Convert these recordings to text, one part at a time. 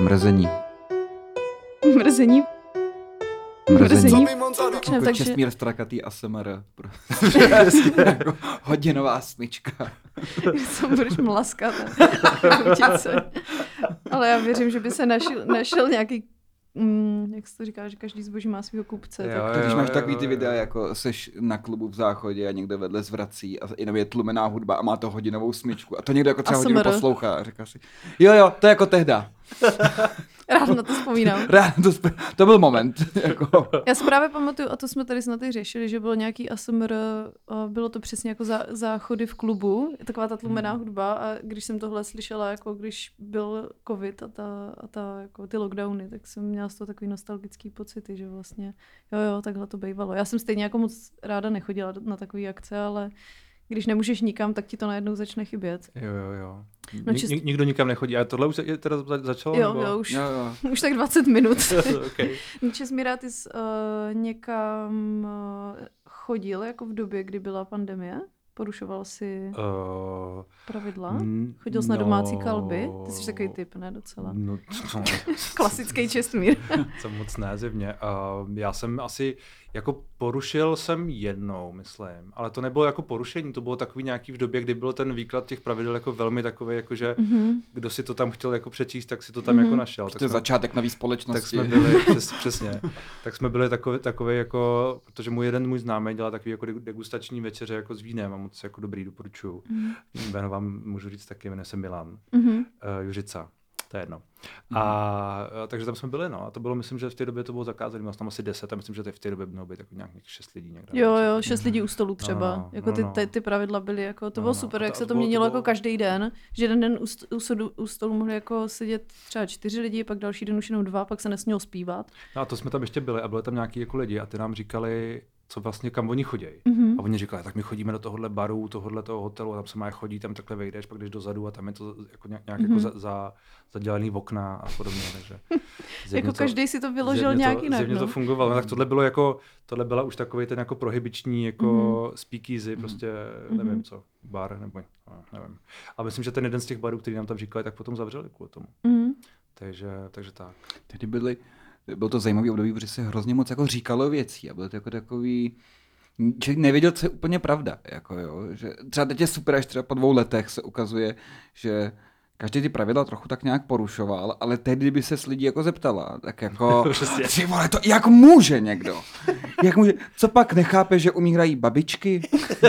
Mrzení. Mrzení. Mrzení. Mrzení. Jako takže- Čestmír Strakatý ASMR. Prostě jako hodinová smyčka. Co budeš mlaskat. Ale já věřím, že by se našel, našel nějaký Mm, jak se to říká, že každý zboží má svého kupce. Jo, tak To, když jo, máš jo, takový ty jo. videa, jako seš na klubu v záchodě a někdo vedle zvrací a jenom je tlumená hudba a má to hodinovou smyčku a to někdo jako třeba hodinu poslouchá a říká si, jo jo, to je jako tehda. Rád na to vzpomínám. Ráno to, sp- to byl moment. jako. Já si právě pamatuju, a to jsme tady snad i řešili, že bylo nějaký ASMR, bylo to přesně jako za, záchody v klubu, taková ta tlumená Hmm. hudba a když jsem tohle slyšela, jako když byl covid a, ta, a ta, jako ty lockdowny, tak jsem měla z toho takový nostalgický pocity, že vlastně jo, jo, takhle to bývalo. Já jsem stejně jako moc ráda nechodila na takové akce, ale když nemůžeš nikam, tak ti to najednou začne chybět. Jo, jo, jo. No, čist- ni- nikdo nikam nechodí. A tohle už je teda za- začalo? Jo, nebo? jo, už, Jo, jo. už tak 20 minut. okay. Česmíra, ty jsi uh, někam uh, chodil jako v době, kdy byla pandemie? Porušoval si Uh, pravidla? mm, Chodil jsi na domácí no, kalby? Ty jsi takový typ, ne docela? No, to, Klasický Česmír. to moc ne zjevně. Uh, já jsem asi, jako porušil jsem jednou, myslím, ale to nebylo jako porušení, to bylo takový nějaký v době, kdy byl ten výklad těch pravidel jako velmi takový, jako že Mhm. kdo si to tam chtěl jako přečíst, tak si to tam jako Mhm. našel. To je začátek nový společnosti. tak jsme byli, přes, přesně, tak jsme byli takový, takový jako, protože můj jeden můj známý dělá takový jako de- degustační večeře jako s vínem a moc jako dobrý, doporučuju. Mhm. Jméno vám můžu říct taky, jmenuje se Milan, Mhm. uh, Juřica, to je jedno. A, a takže tam jsme byli, no, a to bylo, myslím, že v té době to bylo zakázané, měl jsem tam asi 10 a myslím, že v té době mělo být jako nějakých 6 lidí někde. Jo, jo, tak. šest lidí u stolu No, třeba. no, jako no, ty, no. ty, ty pravidla byly jako, to No, bylo no. super, jak to- se to to bylo- měnilo jako bylo- každý den, že jeden den u, u, sodu, u stolu mohli jako sedět třeba čtyři lidi, pak další den už jenom dva, pak se nesmělo zpívat. No a to jsme tam ještě byli a byli tam nějaký jako lidi a ty nám říkali, co vlastně kam oni chodí. Mhm. A oni říkali, tak my chodíme do tohohle baru, tohohle toho hotelu, a tam se má chodí, tam takhle vejdeš, pak jdeš dozadu a tam je to jako nějak, nějak Mhm. jako za, za, zadělaný okna a podobně. Takže Jako každý si to vyložil nějak to, jinak, Zjevně no. to fungovalo. No, tak tohle bylo jako, tohle byla už takový ten jako prohybiční jako Mhm. speakeasy, prostě Mhm. nevím co, bar nebo no, nevím. A myslím, že ten jeden z těch barů, který nám tam říkali, tak potom zavřeli kvůli tomu. Mhm. Takže, takže tak. Tehdy byly, bylo to zajímavé období, protože se hrozně moc jako říkalo věcí a bylo to jako takový, člověk nevěděl, co je úplně pravda. Jako jo, že třeba teď je super, až třeba po dvou letech se ukazuje, že každý ty pravidla trochu tak nějak porušoval, ale tehdy by se s lidí jako zeptala, tak jako, Přesně. ty vole, to jak může někdo? Jak může, co pak nechápe, že umírají babičky?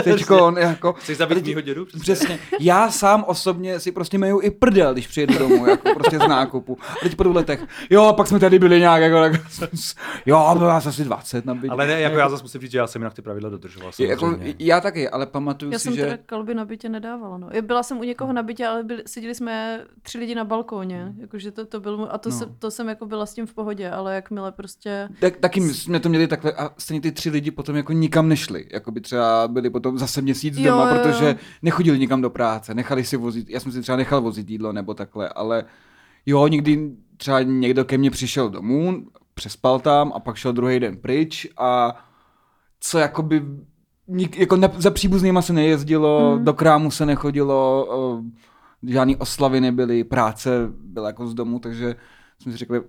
Teďko, jako, Chceš zabít mýho dědu? Přesně. Já sám osobně si prostě meju i prdel, když přijedu domů, jako prostě z nákupu. A teď po dvou letech, jo, a pak jsme tady byli nějak, jako, tak, jo, bylo nás asi 20 na bytě. Ale ne, jako já zase musím říct, že já jsem jinak ty pravidla dodržoval. jako, já taky, ale pamatuju Já si, jsem že... teda kalby na bytě nedávala. No. Já Byla jsem u někoho na bytě, ale byli, seděli jsme tři lidi na balkóně. Jakože to, to byl, můj- a to, No. se, to jsem jako byla s tím v pohodě, ale jakmile prostě... Tak, taky jsme to měli takhle a stejně ty tři lidi potom jako nikam nešli. Jako by třeba byli potom zase měsíc Jo, doma, jo, jo. protože nechodili nikam do práce, nechali si vozit, já jsem si třeba nechal vozit jídlo nebo takhle, ale jo, někdy třeba někdo ke mně přišel domů, přespal tam a pak šel druhý den pryč a co jakoby nik, jako ne, za příbuznýma se nejezdilo, Mm. do krámu se nechodilo, o, žádný oslavy nebyly, práce byla jako z domu, takže jsme si řekli,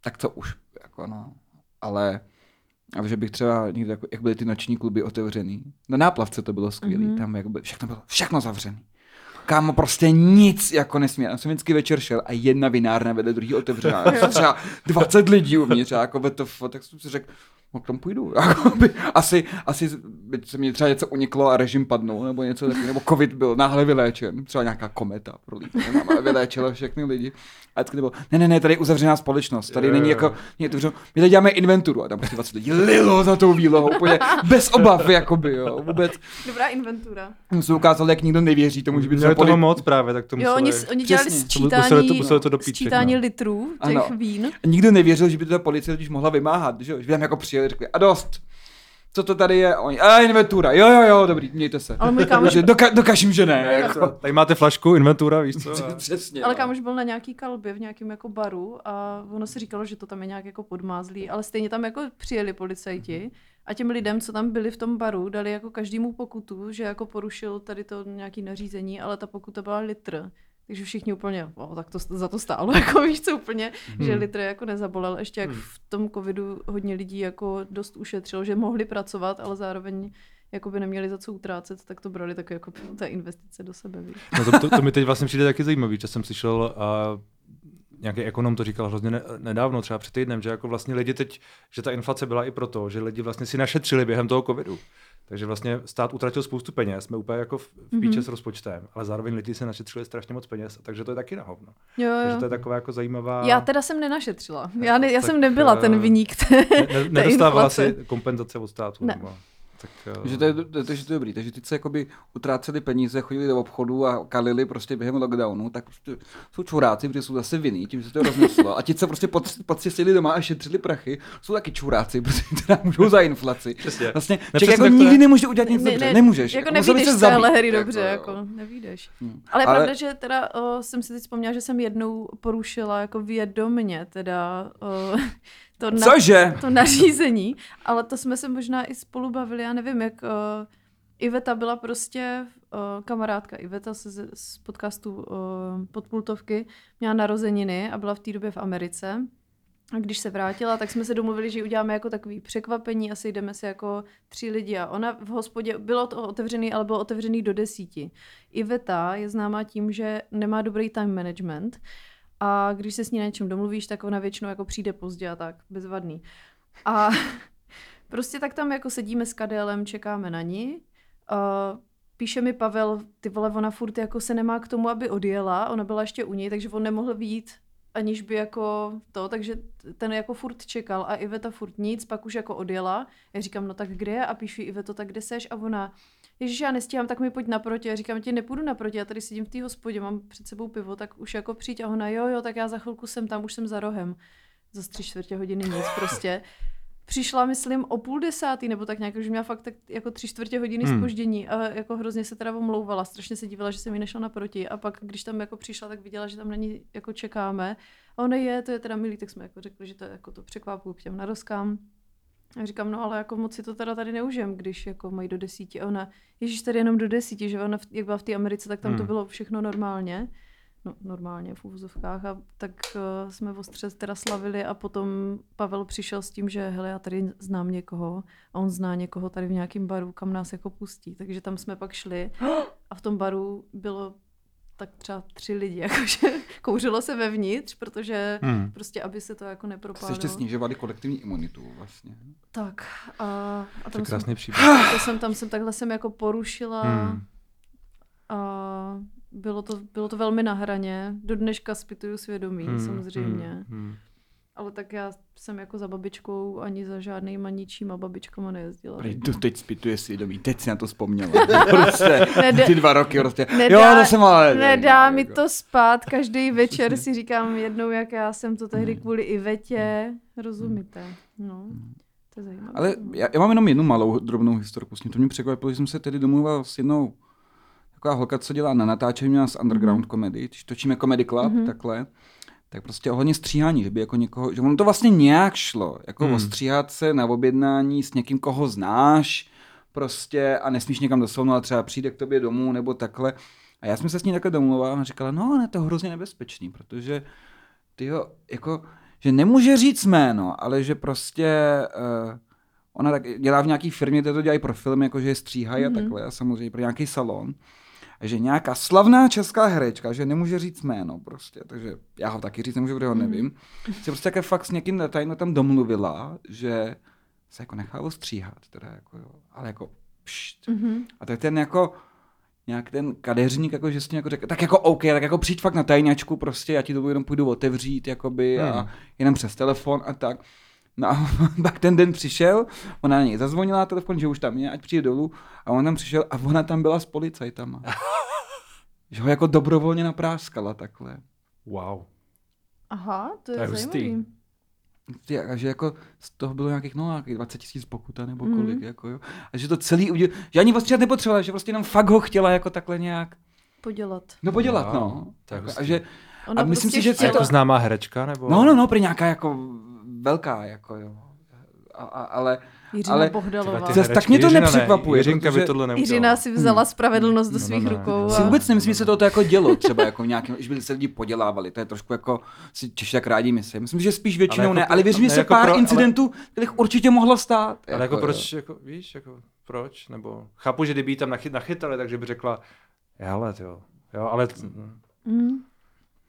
tak to už, jako no, ale ale že bych třeba někde, jako, jak byly ty noční kluby otevřený. Na náplavce to bylo skvělé, Mhm. mm-hmm. tam jako by, všechno bylo, všechno zavřený. Kámo, prostě nic jako nesmí. Já jsem vždycky večer šel a jedna vinárna vedle druhý otevřená. A třeba 20 lidí uvnitř, a jako to, tak jsem si řekl, no k tomu půjdu. Jako by, asi, asi by se mi třeba něco uniklo a režim padnul, nebo něco takového, nebo covid byl náhle vyléčen, třeba nějaká kometa prolítla, ale vyléčila všechny lidi. A vždycky to bylo, ne, ne, ne, tady je uzavřená společnost, tady Jo, není jo. jako, nie, to, my tady děláme inventuru a tam prostě 20 lidí lilo za tou výlohou, úplně bez obav, jakoby, jo, vůbec. Dobrá inventura. Jsem se ukázal, jak nikdo nevěří tomu, že by Měli třeba toho poli- moc právě, tak to Jo, museli... oni, s- oni dělali Přesně. To museli sčítání, to- museli to dopít sčítání všechno. litrů těch Ano. vín. Nikdo nevěřil, že by to ta policie totiž mohla vymáhat, že jo? Že by tam jako přijeli, řekli, a dost, co to tady je? A Oni, a inventura, jo, jo, jo, dobrý, mějte se. Ale můj kámoš, Že doka- dokažím, že ne. Jako. Tady máte flašku, inventura, víš co? A- Přesně. ale no. kámoš byl na nějaký kalbě v nějakém jako baru a ono si říkalo, že to tam je nějak jako podmázlý, ale stejně tam jako přijeli policajti a těm lidem, co tam byli v tom baru, dali jako každému pokutu, že jako porušil tady to nějaký nařízení, ale ta pokuta byla litr. Takže všichni úplně, o, tak to za to stálo, jako víš co úplně, hmm. že litr jako nezabolel. Ještě jak Hmm. v tom covidu hodně lidí jako dost ušetřilo, že mohli pracovat, ale zároveň jako by neměli za co utrácet, tak to brali tak jako ta investice do sebe, víš. No to, to, to, mi teď vlastně přijde taky zajímavý, že jsem slyšel a nějaký ekonom to říkal hrozně ne, nedávno, třeba před týdnem, že jako vlastně lidi teď, že ta inflace byla i proto, že lidi vlastně si našetřili během toho covidu. Takže vlastně stát utratil spoustu peněz, jsme úplně jako v, píče Mhm. s rozpočtem, ale zároveň lidi si našetřili strašně moc peněz, takže to je taky na hovno. Jo, Takže jo. to je taková jako zajímavá... Já teda jsem nenašetřila. Já, ne, já Tak, jsem nebyla ten eh, vyník té, ne, nedostávala si kompenzace od státu. Ne. Nebo, tak, eh, Takže to je, to, to, že to je dobrý. Takže ty se jakoby utráceli peníze, chodili do obchodu a kalili prostě během lockdownu, tak prostě jsou čuráci, protože jsou zase vinný, tím se to rozneslo. A ti, co prostě pod, pod si seděli doma a šetřili prachy, jsou taky čuráci, protože teda můžou za inflaci. Přesně. Vlastně Ne, člověk jako nikdy je. nemůže udělat nic dobře. Nemůžeš. Jako by nevídeš se z téhle hry dobře, jo. jako nevídeš. Hm. Ale je Ale- pravda, že teda o, jsem si teď vzpomněla, že jsem jednou porušila jako vědomně teda o, to, na, Cože? to nařízení, ale to jsme se možná i spolu bavili, já nevím, jak o, Iveta byla prostě o, kamarádka Iveta se, z, z podcastu o, Podpultovky, měla narozeniny a byla v té době v Americe. A když se vrátila, tak jsme se domluvili, že uděláme jako takový překvapení a sejdeme se jako tři lidi. A ona v hospodě, bylo to otevřený, ale bylo otevřený do desíti. Iveta je známá tím, že nemá dobrý time management a když se s ní na něčem domluvíš, tak ona většinou jako přijde pozdě a tak, bezvadný. A prostě tak tam jako sedíme s Kadélem, čekáme na ní. Uh, píše mi Pavel, ty vole, ona furt jako se nemá k tomu, aby odjela, ona byla ještě u něj, takže on nemohl vyjít aniž by jako to, takže ten jako furt čekal a Iveta furt nic, pak už jako odjela. Já říkám, no tak kde je? A píšu Iveto, tak kde seš? A ona, Ježíš, já nestíhám, tak mi pojď naproti. Já říkám, ti nepůjdu naproti, já tady sedím v té hospodě, mám před sebou pivo, tak už jako přijď. A ona, jo, jo, tak já za chvilku jsem tam, už jsem za rohem. Za tři čtvrtě hodiny nic prostě. Přišla, myslím, o půl desátý, nebo tak nějak, už měla fakt tak jako tři čtvrtě hodiny Hmm. spoždění a jako hrozně se teda omlouvala, strašně se dívala, že jsem jí nešla naproti a pak, když tam jako přišla, tak viděla, že tam na ní jako čekáme a ona je, to je teda milý, tak jsme jako řekli, že to je jako to překvapuju k těm narozkám. A říkám, no ale jako moc si to teda tady neužijem, když jako mají do desíti. A ona, ježíš, tady jenom do desíti, že ona, jak byla v té Americe, tak tam to Hmm. bylo všechno normálně. No, normálně v úvozovkách. A tak uh, jsme ostře teda slavili a potom Pavel přišel s tím, že hele, já tady znám někoho a on zná někoho tady v nějakém baru, kam nás jako pustí. Takže tam jsme pak šli a v tom baru bylo tak třeba tři lidi, jakože kouřilo se vevnitř, protože Hmm. prostě, aby se to jako Jste nepropádalo. ještě snižovali kolektivní imunitu vlastně. Tak a, a To je tam jsem, krásný příběh. to jsem, tam jsem takhle jsem jako porušila Hmm. a bylo to, bylo to velmi na hraně. Do dneška zpytuju svědomí, Hmm, samozřejmě. hmm, hmm. Ale tak já jsem jako za babičkou ani za žádnýma ničíma babičkama nejezdila. Prý, to teď zpituje svědomí, teď si na to vzpomněla. prostě, Nedá- ty dva roky prostě. Nedá- jo, to jsem ale... Nedá mi to spát, každý večer si říkám jednou, jak já jsem to tehdy kvůli Ivetě, rozumíte, no. To je zajímavé. Ale já, já, mám jenom jednu malou drobnou historku s. To mě překvapilo, že jsem se tedy domluvil s jednou taková holka, co dělá na natáčení, měla z underground Mhm. comedy, když točíme comedy club, takhle, tak prostě ohledně stříhání, že by jako někoho, že ono to vlastně nějak šlo, jako Hmm. ostříhat se na objednání s někým, koho znáš, prostě a nesmíš někam doslova, ale třeba přijde k tobě domů nebo takhle. A já jsem se s ní takhle domluval a říkala, no, ne, to je hrozně nebezpečný, protože ty jako, že nemůže říct jméno, ale že prostě uh, ona tak dělá v nějaký firmě, kde to dělají pro film, jakože je stříhají Mhm. a takhle, a samozřejmě pro nějaký salon. Že nějaká slavná česká herečka, že nemůže říct jméno prostě, takže já ho taky říct nemůžu, protože ho Mhm. nevím, se prostě také fakt s někým tajno tam domluvila, že se jako nechá ostříhat, teda jako jo, ale jako pšt. Mhm. A tak ten jako, nějak ten kadeřník, jako, že s tím jako řekl, tak jako OK, tak jako přijď fakt na tajňačku prostě, já ti to jenom půjdu otevřít, jakoby, Hmm. a jenom přes telefon a tak. No a pak ten den přišel, ona na něj zazvonila na telefon, že už tam je, ať přijde dolů, a on tam přišel a ona tam byla s policajtama. že ho jako dobrovolně napráskala takhle. Wow. Aha, to je, To je zajímavý. Ty, a že jako z toho bylo nějakých, no, nějakých 20 tisíc pokuta nebo Mhm. kolik, jako jo. A že to celý udělal, že ani ostříhat nepotřebovala, že prostě jenom fakt ho chtěla jako takhle nějak, Podělat. no podělat, no. je Jako, a že, Ona A myslím prostě si, že A co jako to- známá herečka? Nebo... no, no, no, prý nějaká jako velká, jako jo. A a, ale Jiřina Ale- Bohdalová. Ty Zas tak mě to Jiřina ne, nepřekvapuje, Jiřinka by tohle neudělala. Jiřina si vzala spravedlnost do No, svých no, no. rukou. si a- vůbec nemyslím, že se to jako dělo třeba jako v nějakém, že by se lidi podělávali, to je trošku jako si Češi tak rádi myslí. Myslím, že spíš většinou jako ne, ale věřím, že ne, se jako pár pro- ale- incidentů, kterých určitě mohlo stát. Ale jako proč, jako, víš, jako proč, nebo chápu, že kdyby jí tam nachy, nachytali, takže by řekla, hele, jo, jo, ale Mm.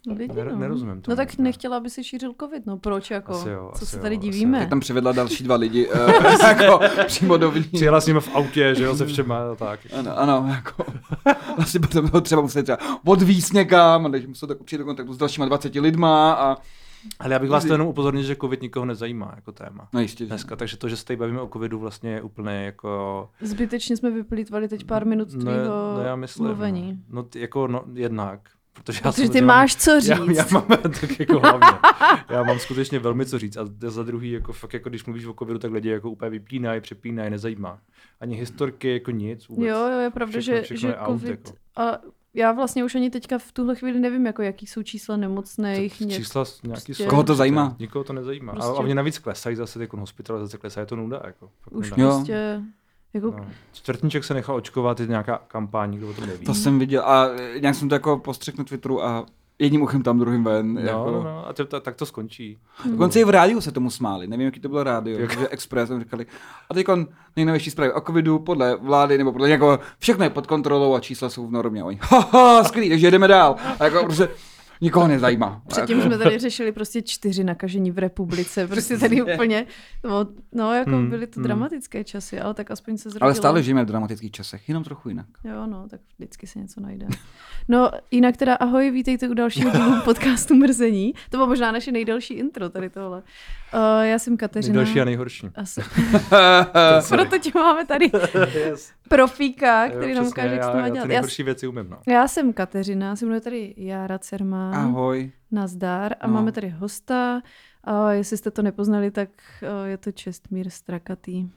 Lidi, Ner- no. nerozumím No tomu, tak ne. nechtěla, aby se šířil covid, no proč jako? Asi jo, Co asi se jo, tady asi divíme? Tak tam přivedla další dva lidi, uh, jako přímo do vní. přijela s nimi v autě, že jo, se všema, a tak. Ano, ano, jako asi potom ho třeba museli třeba odvízt někam, a takže musel tak přijít do kontaktu s dalšíma 20 lidma a Ale já bych vás to jenom upozornil, že covid nikoho nezajímá jako téma. no jistě. Dneska, takže to, že se tady bavíme o covidu, vlastně je úplně jako... Zbytečně jsme vyplýtvali teď pár minut tvýho no, já myslím, mluvení. No, no, jako no, jednak. Protože, já Protože ty máš co říct. Já, já mám tak jako hlavně. Já mám skutečně velmi co říct. A za druhý, jako fakt, jako když mluvíš o covidu, tak lidi jako úplně vypínají, přepínají, nezajímá. Ani historky, jako nic vůbec. Jo, jo, je pravda, Všechno- že, všechno že je out, covid... jako. A já vlastně už ani teďka v tuhle chvíli nevím, jako jaký jsou čísla nemocných. To- Čísla nějaký prostě- jsou. Koho to prostě. zajímá? Nikoho to nezajímá. Prostě- A, a mě navíc klesají zase, jako hospitalizace klesá, je to nuda. Jako, fakt Už nuda. Jo. prostě... Jako, No. Čtvrtníček se nechal očkovat, je nějaká kampaň, kdo o tom neví. To jsem viděl a nějak jsem to jako postřekl na Twitteru a jedním uchem tam, druhým ven. No, jako. no, a to, to, tak to skončí. Dokonce i v rádiu se tomu smáli. Nevím, jaký to bylo rádio. Jak- Jak... Express tam říkali. A teď nejnovější zprávy o covidu podle vlády, nebo podle jako všechno je pod kontrolou a čísla jsou v normě. Oni, haha, skvělý, takže jedeme dál. A jako prostě nikoho nezajímá. Předtím jsme tady řešili prostě čtyři nakažení v republice, prostě tady úplně, no, no jako Hmm, byly to hmm. dramatické časy, ale tak aspoň se zrodilo. Ale stále žijeme v dramatických časech, jenom trochu jinak. Jo, no, tak vždycky se něco najde. No, jinak teda ahoj, vítejte u dalšího dílu podcastu Mrzení. To bylo možná naše nejdelší intro tady tohle. Uh, já jsem Kateřina. Nejdelší a nejhorší. Asi. Proto tě máme tady yes. profíka, Jo, který nám přesně, ukáže, jak já dělat. Já, nejhorší věci umím, no. já jsem Kateřina, se mnou tady Jára Ahoj. Nazdar. A No. máme tady hosta. A jestli jste to nepoznali, tak eh, je to Čestmír Strakatý.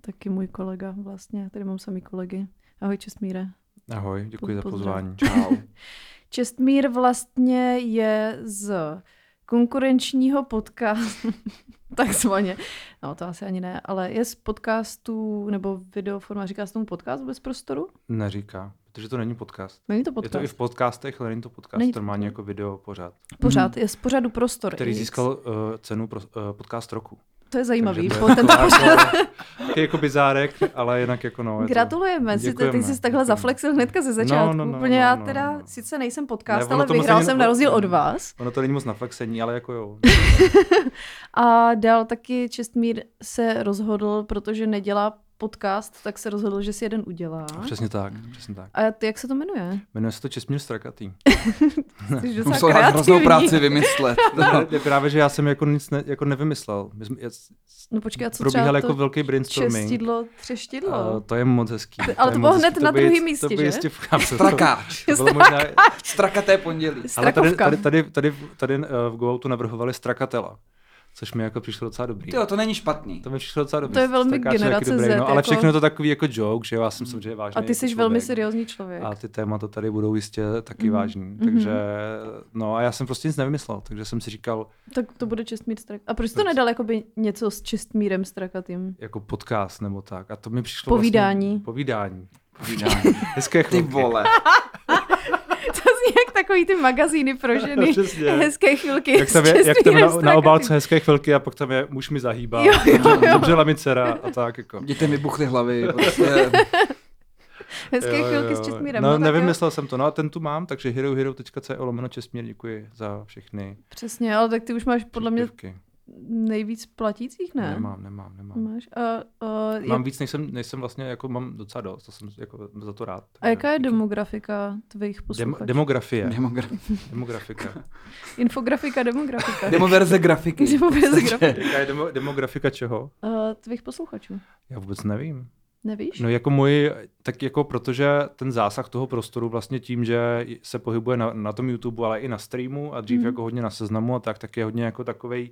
Taky můj kolega vlastně. Tady mám samý kolegy. Ahoj Čestmíre. Ahoj, děkuji za Pozdrav. pozvání. Čau. Čestmír vlastně je z konkurenčního podcastu, takzvaně, no to asi ani ne, ale je z podcastu, nebo videoforma, říká se tomu podcast bez prostoru? Neříká, protože to není podcast. Není to Je podcast. to i v podcastech, ale není to podcast, Není to normálně podcast. jako video pořád, Pořád, je z pořadu Prostor. který X. získal uh, cenu pro uh, podcast roku. To je zajímavý. Takže to je tento taková pořad. jako, taky jako bizárek, ale jinak jako no. je to- Gratulujeme, si, ty, ty Děkujeme, jsi takhle děkujeme. zaflexil hnedka ze začátku. no, no, Úplně no, já no, teda, no. sice nejsem podcast, Ne, ale vyhrál není- jsem na rozdíl od vás. Ono to není moc na flexení, ale jako jo. A dál taky Čestmír se rozhodl, protože nedělá podcast, tak se rozhodl, že si jeden udělá. Přesně tak, přesně tak. A ty, jak se to jmenuje? Jmenuje se to Česmír Strakatý. Musel hroznou práci vymyslet. Ne, ne, právě, že já jsem jako nic ne, jako nevymyslel. My jsme, já, No počkej, a co probíhal třeba jako to velký brainstorming. čestidlo, třeštidlo? A to je moc hezký. ale je to moc bylo hned na druhém místě, to by že? Jistě, to, Strakáč. to bylo možná, Strakaté pondělí. ale tady, tady, tady, tady, tady uh, v Gooutu navrhovali Strakatela, což mi jako přišlo docela dobrý. Jo, to není špatný. To mi přišlo docela dobrý. To je velmi je generace dobrý, Z, no, ale jako- všechno je to takový jako joke, že já jsem samozřejmě vážný. A ty jsi jako velmi člověk. seriózní člověk. A ty témata tady budou jistě taky Mhm. vážný. Mhm. Takže, no a já jsem prostě nic nevymyslel, takže jsem si říkal, Tak to bude Čestmír Strak. A proč jsi to nedal jakoby něco s Čestmírem Strakatým? jako podcast nebo tak. A to mi přišlo Povídání. Vlastně, povídání. Povídání. Hezké Ty chvilky. vole. To zní jak takový ty magazíny pro ženy. Přesně. Hezké chvilky Jak tam je, jak tam na, na obálce hezké chvilky a pak tam je muž mi zahýbá, Jo, jo, jo. zemřela mi dcera a tak jako. Dětem vybuchly hlavy. Prostě. Hezké Jo, jo, chvilky jo. s Čestmírem. No, jo. nevymyslel jsem to, no a ten tu mám, takže herohero.co lomeno Čestmír, děkuji za všechny Přesně, ale tak ty už máš podle mě. Nejvíc platících, ne? Nemám, nemám, nemám. Máš. A, a, Mám jak, víc, než jsem, než jsem vlastně, jako mám docela dost, to jsem jako za to rád. a jaká je díky. demografika tvých Dem, posluchačů? demografie. Demogra- demografika. Infografika, demografika. Demoverze grafiky. Demoverze grafika. Jaká je demo, demografika čeho? Uh, tvých posluchačů. Já vůbec nevím. Nevíš? No jako můj, tak jako protože ten zásah toho prostoru vlastně tím, že se pohybuje na, na tom YouTube, ale i na streamu a dřív Mhm. jako hodně na seznamu a tak, tak je hodně jako takovej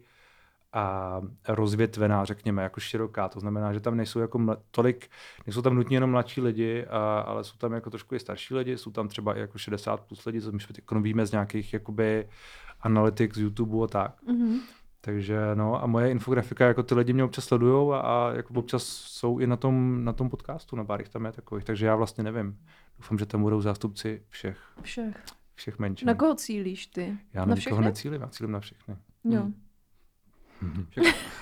a rozvětvená, řekněme, jako široká. To znamená, že tam nejsou jako mla, tolik, nejsou tam nutně jenom mladší lidi, a, ale jsou tam jako trošku i starší lidi, jsou tam třeba i jako 60 plus lidi, co my teď víme z nějakých jakoby analytik z YouTube a tak. Mhm. Takže no a moje infografika, jako ty lidi mě občas sledujou a, a jako občas jsou i na tom, na tom podcastu, na jich tam je takových, takže já vlastně nevím. Doufám, že tam budou zástupci všech, Všech. všech menšin. Na koho cílíš ty? Já na na všechny? nikoho necílím, já cílím na všechny. Jo. Hmm.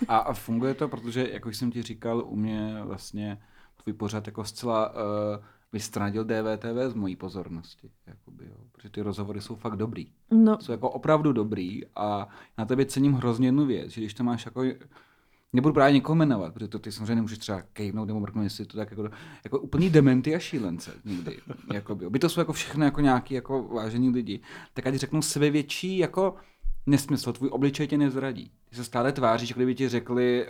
A, a funguje to, protože, jak už jsem ti říkal, u mě vlastně tvůj pořad jako zcela uh, vystranil DVTV z mojí pozornosti. Jakoby, jo. Protože ty rozhovory jsou fakt dobrý. No, Jsou jako opravdu dobrý a na tebe cením hrozně jednu věc, že když to máš jako Nebudu právě někoho jmenovat, protože to ty samozřejmě nemůžeš třeba kejvnout nebo mrknout, jestli to tak jako, jako úplný dementy a šílence někdy. Jakoby. By to jsou jako všechno jako nějaký jako vážení lidi. Tak ať řeknou sebevětší jako nesmysl, tvůj obličej tě nezradí. Ty se stále tváříš, kdyby ti řekli,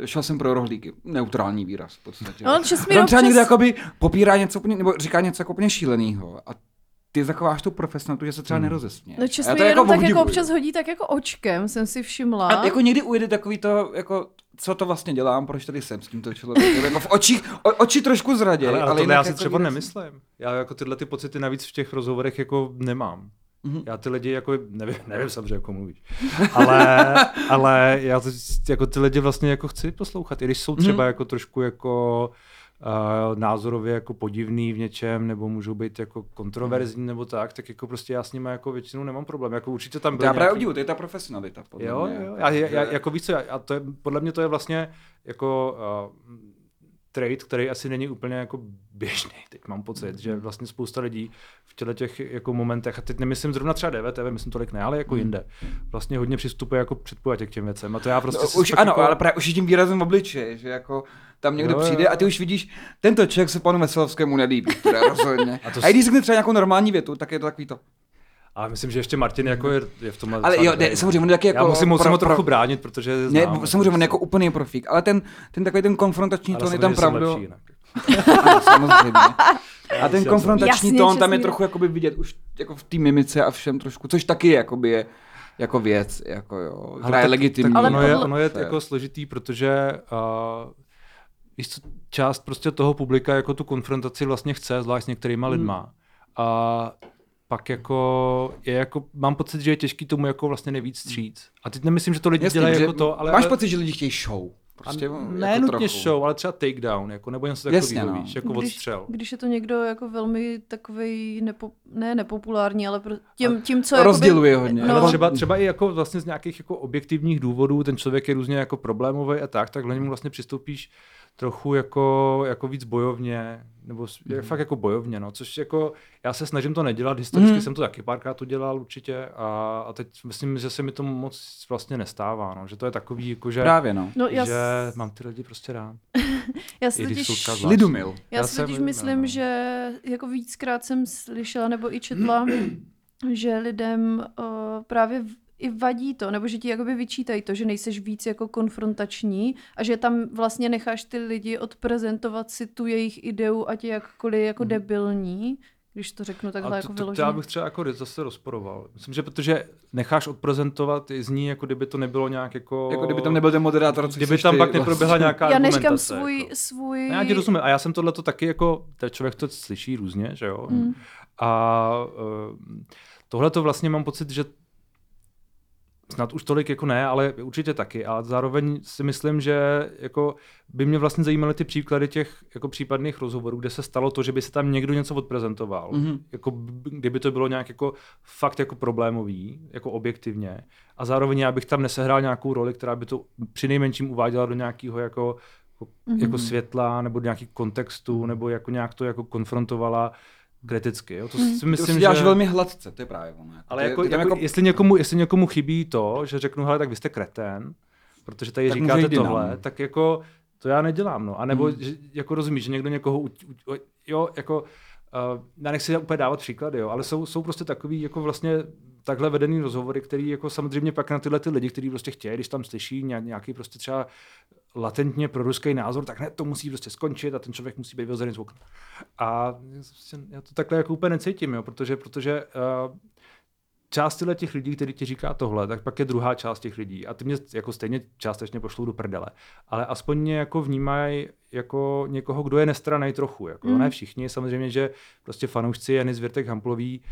uh, šel jsem pro rohlíky. Neutrální výraz v podstatě. No, že jsi mi On třeba občas- někdo jakoby popírá něco úplně, nebo říká něco jako úplně šílenýho. A ty zachováš tu profesionalitu, že se třeba Hmm. nerozesměješ. no čas mi to jenom tak jako občas hodí tak jako očkem, jsem si všimla. A jako někdy ujde takový to, jako, co to vlastně dělám, proč tady jsem s tímto člověkem. jako v očích, o, oči trošku zraděj. Ale, ale, ale tohle já si jako třeba nemyslím. Já jako tyhle ty pocity navíc v těch rozhovorech jako nemám. Mhm. Já ty lidi jako, nevím, nevím samozřejmě, jako mluvíš, ale, ale já to, jako ty lidi vlastně jako chci poslouchat, i když jsou třeba Mhm. jako trošku jako uh, názorově jako podivný v něčem, nebo můžou být jako kontroverzní nebo tak, tak jako prostě já s nimi jako většinou nemám problém. Jako určitě tam byl já právě nějaký... obdivu, to je ta profesionalita. Podle Jo, mě. jo, já, já, já, jako víš co, já- a to je, podle mě to je vlastně jako uh, trade, který asi není úplně jako běžný. Teď mám pocit, že vlastně spousta lidí v těle těch jako momentech, a teď nemyslím zrovna třeba DVTV, myslím tolik ne, ale jako Hmm. jinde, vlastně hodně přistupuje jako předpojatě k těm věcem. A to já prostě No, už ano, jako, ale právě už tím výrazem v obličeji, že jako tam někdo jo, přijde jo. a ty už vidíš, tento člověk se panu Veselovskému nelíbí, teda rozhodně. A A, to a když řekne třeba nějakou normální větu, tak je to takový to. ale myslím, že ještě Martin jako je, je v tomhle Ale jo, ne, samozřejmě taky jako Já musím, musím pro- ho trochu pro- bránit, protože Ne, znám, jako samozřejmě jako úplný profík, ale ten, ten takový ten konfrontační tón je tam pravdu. lepší jinak. Ano, samozřejmě. A ten konfrontační Jasně, tón tam je trochu jakoby vidět už jako v té mimice a všem trošku, což taky jakoby je jako věc, jako jo, která je tak- legitimní. Tak Ale ono, je, ono je jako složitý, protože uh, víš co, část prostě toho publika jako tu konfrontaci vlastně chce, zvlášť s některýma lidma. A pak jako, je jako, mám pocit, že je těžký tomu jako vlastně nejvíc stříc. A teď nemyslím, že to lidi Jasně, dělají jako to, ale... máš pocit, že lidi chtějí show. A Prostě, ne jako nutně trochu. show, ale třeba takedown, jako, nebo něco Jasně, takového, no. víš, jako odstřel. Když je to někdo jako velmi takový, nepo, ne nepopulární, ale pro, tím, tím co Rozděluje jakoby, hodně. No, Ale třeba, třeba i jako vlastně z nějakých jako objektivních důvodů ten člověk je různě jako problémový a tak, tak k němu vlastně přistoupíš trochu jako, jako víc bojovně, nebo je fakt jako bojovně, no, což jako, já se snažím to nedělat, historicky Mhm. jsem to taky párkrát udělal určitě a, a teď myslím, že se mi to moc vlastně nestává, no, že to je takový, jako, že, Právě, no. no já, že s- mám ty lidi prostě rád. já si totiž. Lidumil. já Já si totiž myslím, no. že jako víckrát jsem slyšela nebo i četla, že lidem uh, právě i vadí to, nebo že ti jakoby vyčítají to, že nejseš víc jako konfrontační a že tam vlastně necháš ty lidi odprezentovat si tu jejich ideu, ať je jakkoliv jako Mhm. debilní, když to řeknu takhle A jako to, to, to vyloženě. já bych třeba jako zase rozporoval. Myslím, že protože necháš odprezentovat, zní, jako kdyby to nebylo nějak jako... Jako kdyby tam nebyl ten moderátor, co Kdyby tam ty pak vlastně. neproběhla nějaká já neříkám svůj, Jako. svůj... No, já ti rozumím. A já jsem tohle to taky jako, ten člověk to slyší různě, že jo. Mm. A uh, tohle to vlastně mám pocit, že snad už tolik jako ne, ale určitě taky. A zároveň si myslím, že jako by mě vlastně zajímaly ty příklady těch jako případných rozhovorů, kde se stalo to, že by se tam někdo něco odprezentoval. Mhm. Jako, kdyby to bylo nějak jako fakt jako problémový, jako objektivně. A zároveň já bych tam nesehrál nějakou roli, která by to při nejmenším uváděla do nějakého jako, jako, Mhm. jako světla, nebo do nějakých kontextů, nebo jako nějak to jako konfrontovala kriticky. Jo? To si Ty to myslím, si děláš že... velmi hladce, to je právě ono. Ale Ty- jako, ty tam jako, jestli, někomu, jestli někomu chybí to, že řeknu, hele, tak vy jste kretén, protože tady Tak říkáte tohle, tak jako to já nedělám, no. A nebo, Hmm. že, jako rozumíš, že někdo někoho, u, u, jo, jako, uh, já nechci úplně dávat příklady, jo, ale jsou, jsou prostě takový, jako vlastně takhle vedený rozhovory, který jako samozřejmě pak na tyhle ty lidi, kteří prostě chtějí, když tam slyší nějak- nějaký prostě třeba latentně proruský názor, tak hned to musí prostě skončit a ten člověk musí být vyhozený z okna. A prostě já to takhle jako úplně necítím, jo, protože, protože uh, část těch lidí, který ti říká tohle, tak pak je druhá část těch lidí a ty mě jako stejně částečně pošlou do prdele. Ale aspoň mě jako vnímají jako někoho, kdo je nestranej trochu. Jako, mm. Ne všichni, samozřejmě, že prostě fanoušci Jany Zvěrtek Hamplový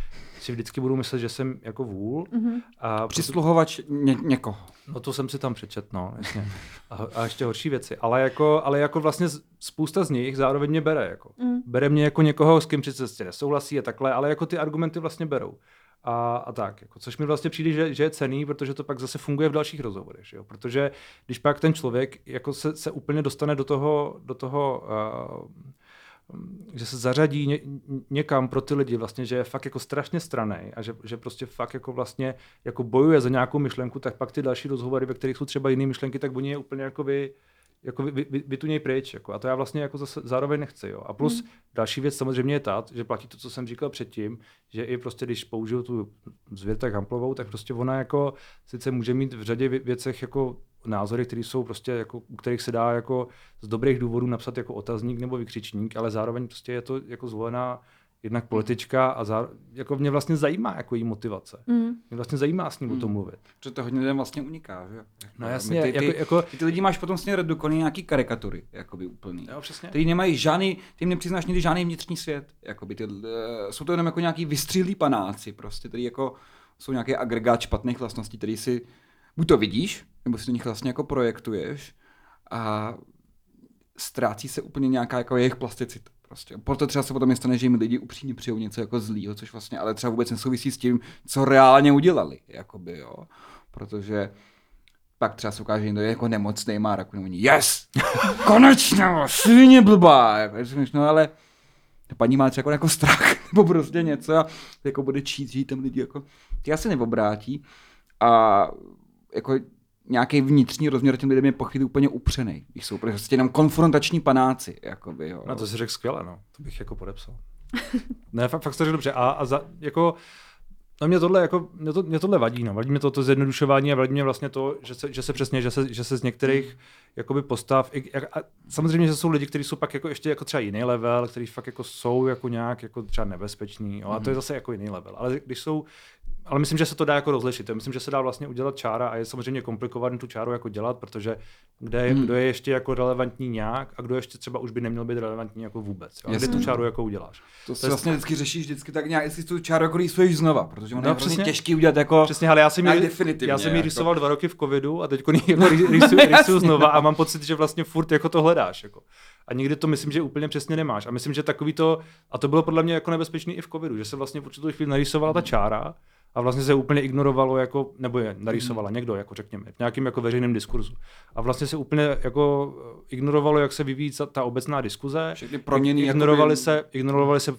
si vždycky budou myslet, že jsem jako vůl. Mm-hmm. A Přisluhovač ně, někoho. No to jsem si tam přečet, no, jasně. A, a ještě horší věci. Ale jako, ale jako vlastně spousta z nich zároveň mě bere. Jako. Mm. Bere mě jako někoho, s kým přece nesouhlasí a takhle, ale jako ty argumenty vlastně berou a, a tak. Jako, což mi vlastně přijde, že, že je cený, protože to pak zase funguje v dalších rozhovorech. Jo? Protože když pak ten člověk jako se, se úplně dostane do toho, do toho uh, že se zařadí ně, někam pro ty lidi, vlastně, že je fakt jako strašně stranej a že, že prostě fakt jako vlastně jako bojuje za nějakou myšlenku, tak pak ty další rozhovory, ve kterých jsou třeba jiné myšlenky, tak oni je úplně jako vy, jako vy, vy, vy tu něj pryč. Jako. A to já vlastně jako zase zároveň nechci. Jo. A plus hmm. další věc samozřejmě je ta, že platí to, co jsem říkal předtím, že i prostě, když použiju tu zvěrtek Hamplovou, tak prostě ona jako sice může mít v řadě věcech jako názory, které jsou prostě jako, u kterých se dá jako z dobrých důvodů napsat jako otazník nebo vykřičník, ale zároveň prostě je to jako zvolená jednak politička a zá, jako mě vlastně zajímá jako její motivace. Mm. Mě vlastně zajímá s ním mm. o tom mluvit. Protože to hodně lidem vlastně uniká, že No jasně. Ty, ty, jako, jako... ty, ty lidi máš potom vlastně redukovaný nějaký karikatury, jakoby úplný. Jo, přesně. Ty nemají žádný, ty jim nepřiznáš nikdy žádný vnitřní svět. Jakoby ty, uh, jsou to jenom jako nějaký vystřelí panáci, prostě, který jako jsou nějaký agregát špatných vlastností, který si buď to vidíš, nebo si do nich vlastně jako projektuješ a ztrácí se úplně nějaká jako jejich plasticita. Prostě. Proto třeba se potom stane, že jim lidi upřímně přijou něco jako zlýho, což vlastně ale třeba vůbec nesouvisí s tím, co reálně udělali. Jakoby, jo. Protože pak třeba se ukáže, že někdo je jako nemocný, má rakovinu. Yes! Konečně! Svině blbá! Jako, no ale ta paní má třeba jako strach nebo prostě něco a jako bude čít, že tam lidi jako ty asi neobrátí a jako nějaký vnitřní rozměr těm lidem je po chvíli úplně upřený. Jsou prostě jenom konfrontační panáci. Jakoby, jo. No to si řekl skvěle, no. To bych jako podepsal. ne, fakt, fakt to dobře. A, a za, jako, No mě tohle, jako, mě, to, mě tohle vadí, no. vadí mě to, to zjednodušování a vadí mě vlastně to, že se, že se přesně, že se, že se z některých jakoby postav, i, a, a samozřejmě, že jsou lidi, kteří jsou pak jako ještě jako třeba jiný level, kteří fakt jako jsou jako nějak jako třeba nebezpeční, jo, a to je mhm. zase jako jiný level, ale když jsou ale myslím, že se to dá jako rozlišit. Myslím, že se dá vlastně udělat čára a je samozřejmě komplikované tu čáru jako dělat, protože kde, hmm. kdo je ještě jako relevantní nějak a kdo ještě třeba už by neměl být relevantní jako vůbec. Jo? Kde tu čáru jako uděláš. To, to si vlastně vždycky řešíš vždycky tak nějak, jestli tu čáru jako rýsuješ znova, protože ono no, je přesně, těžký udělat jako Přesně, ale já jsem ji, já jsem ji jako. rýsoval dva roky v covidu a teď jako rýsuju, rýsuju znova a mám pocit, že vlastně furt jako to hledáš. Jako. A nikdy to myslím, že úplně přesně nemáš. A myslím, že takový to, a to bylo podle mě jako nebezpečný i v covidu, že se vlastně v určitou chvíli narýsovala ta čára a vlastně se úplně ignorovalo, jako, nebo je narýsovala mm. někdo, jako řekněme, v nějakým jako veřejném diskurzu. A vlastně se úplně jako ignorovalo, jak se vyvíjí ta, ta obecná diskuze. Všechny proměny. Ignorovali, jakoby... se, ignorovali se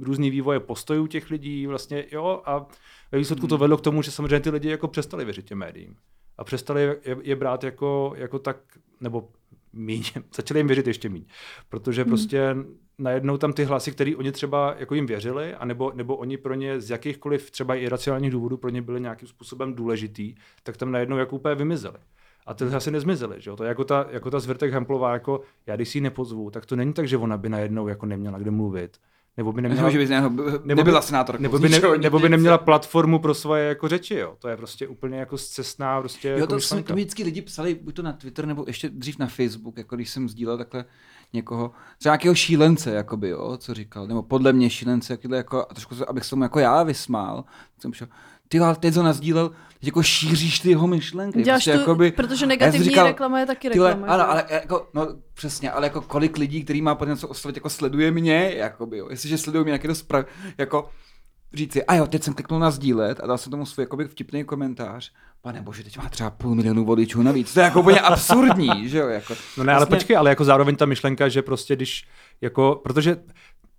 různý vývoje postojů těch lidí, vlastně, jo, a ve výsledku mm. to vedlo k tomu, že samozřejmě ty lidi jako přestali věřit těm médiím. A přestali je, je brát jako, jako tak, nebo míň, začali jim věřit ještě míň. Protože hmm. prostě najednou tam ty hlasy, které oni třeba jako jim věřili, anebo, nebo oni pro ně z jakýchkoliv třeba i iracionálních důvodů pro ně byly nějakým způsobem důležitý, tak tam najednou jako úplně vymizeli. A ty hlasy nezmizely, že jo? To je jako ta, jako ta zvrtek Hemplová, jako já když si ji nepozvu, tak to není tak, že ona by najednou jako neměla kde mluvit nebo by neměla, že by neho, nebo nebyla senátorka. Nebo by, ne, nebo by neměla platformu pro svoje jako řeči, jo. To je prostě úplně jako zcestná prostě Jo, jako to, jsem, to vždycky lidi psali, buď to na Twitter, nebo ještě dřív na Facebook, jako když jsem sdílel takhle někoho, třeba nějakého šílence, jakoby, jo, co říkal, nebo podle mě šílence, jako, a trošku, abych se mu jako já vysmál, jsem šel, ty ale teď to nazdílel, jako šíříš ty jeho myšlenky. Děláš prostě, tu, jakoby, protože negativní říkal, reklama je taky reklama. Tyhle, ale, ale, jako, no přesně, ale jako kolik lidí, který má potenciál oslovit, jako sleduje mě, jakoby, jo. Jestliže sledují mě, jak je to spra- jako říci, a jo, teď jsem kliknul na sdílet a dal jsem tomu svůj jakoby, vtipný komentář. Pane bože, teď má třeba půl milionu voličů navíc. To je jako úplně absurdní, že jo? Jako, no ne, ale vlastně... počkej, ale jako zároveň ta myšlenka, že prostě když, jako, protože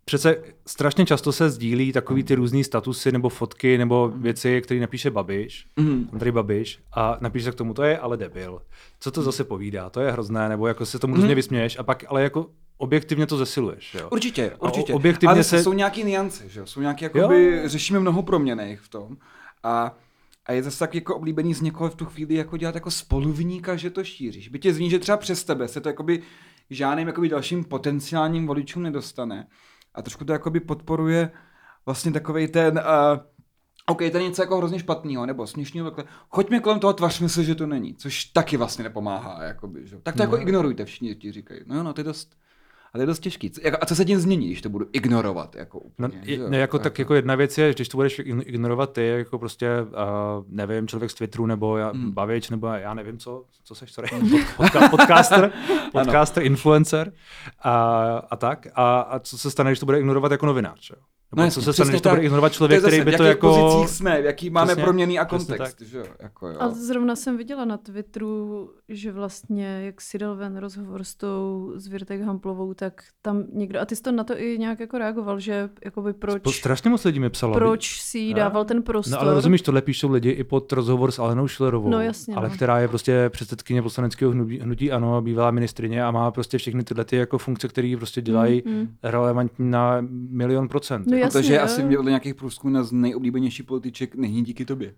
Přece strašně často se sdílí takový ty různý statusy nebo fotky nebo věci, které napíše Babiš, mm. tady Babiš, a napíše se k tomu, to je ale debil. Co to zase povídá? To je hrozné, nebo jako se tomu různě mm. vysměješ a pak ale jako objektivně to zesiluješ. Jo? Určitě, určitě. objektivně ale se... jsou nějaké niance, že jo? Jsou nějaké, jakoby, jo. řešíme mnoho proměných v tom. A a je zase tak jako oblíbený z někoho v tu chvíli jako dělat jako spoluvníka, že to šíříš. Bytě zní, že třeba přes tebe se to jakoby žádným jakoby dalším potenciálním voličům nedostane a trošku to jakoby podporuje vlastně takový ten uh, OK, to je něco jako hrozně špatného nebo směšného, takhle. Choďme kolem toho, tvařme se, že to není, což taky vlastně nepomáhá, jakoby, že? Tak to jako ignorujte, všichni ti říkají. No jo, no, to je dost, a to je dost těžký. Jako- A co se tím změní, když to budu ignorovat, jako No, úplně, je, že jo? ne, jako, tak jako jedna věc je, když to budeš ign- ignorovat ty, jako prostě, uh, nevím, člověk z Twitteru, nebo já, Hmm. bavič, nebo já nevím co, co seš, sorry, pod, podca, podcaster, podcaster, influencer a, a tak. A, a co se stane, když to bude ignorovat jako novinář, jo? Nebo No co jasně, se stane, když to bude ignorovat To je člověk, který by v to jakých jako... pozicích jsme, v jaký máme Přesně, proměný a kontext, že jo? Jako, jo. A zrovna jsem viděla na Twitteru, že vlastně, jak si dal ven rozhovor s tou Zvěrtek Hamplovou, tak tam někdo, a ty jsi to na to i nějak jako reagoval, že jakoby proč, Po- Strašně moc lidí mi psalo. proč si jí Ne? dával ten prostor. No ale rozumíš, tohle píšou lidi i pod rozhovor s Alenou Schillerovou, No, jasně, ale no. která je prostě předsedkyně poslaneckého hnutí, hnutí ANO, a bývalá ministrině a má prostě všechny tyhle ty jako funkce, které prostě dělají Mm, mm. relevantní na milion procent. No. Jasně, Protože jo. asi podle nějakých průzkumů na z nejoblíbenější političek není díky tobě.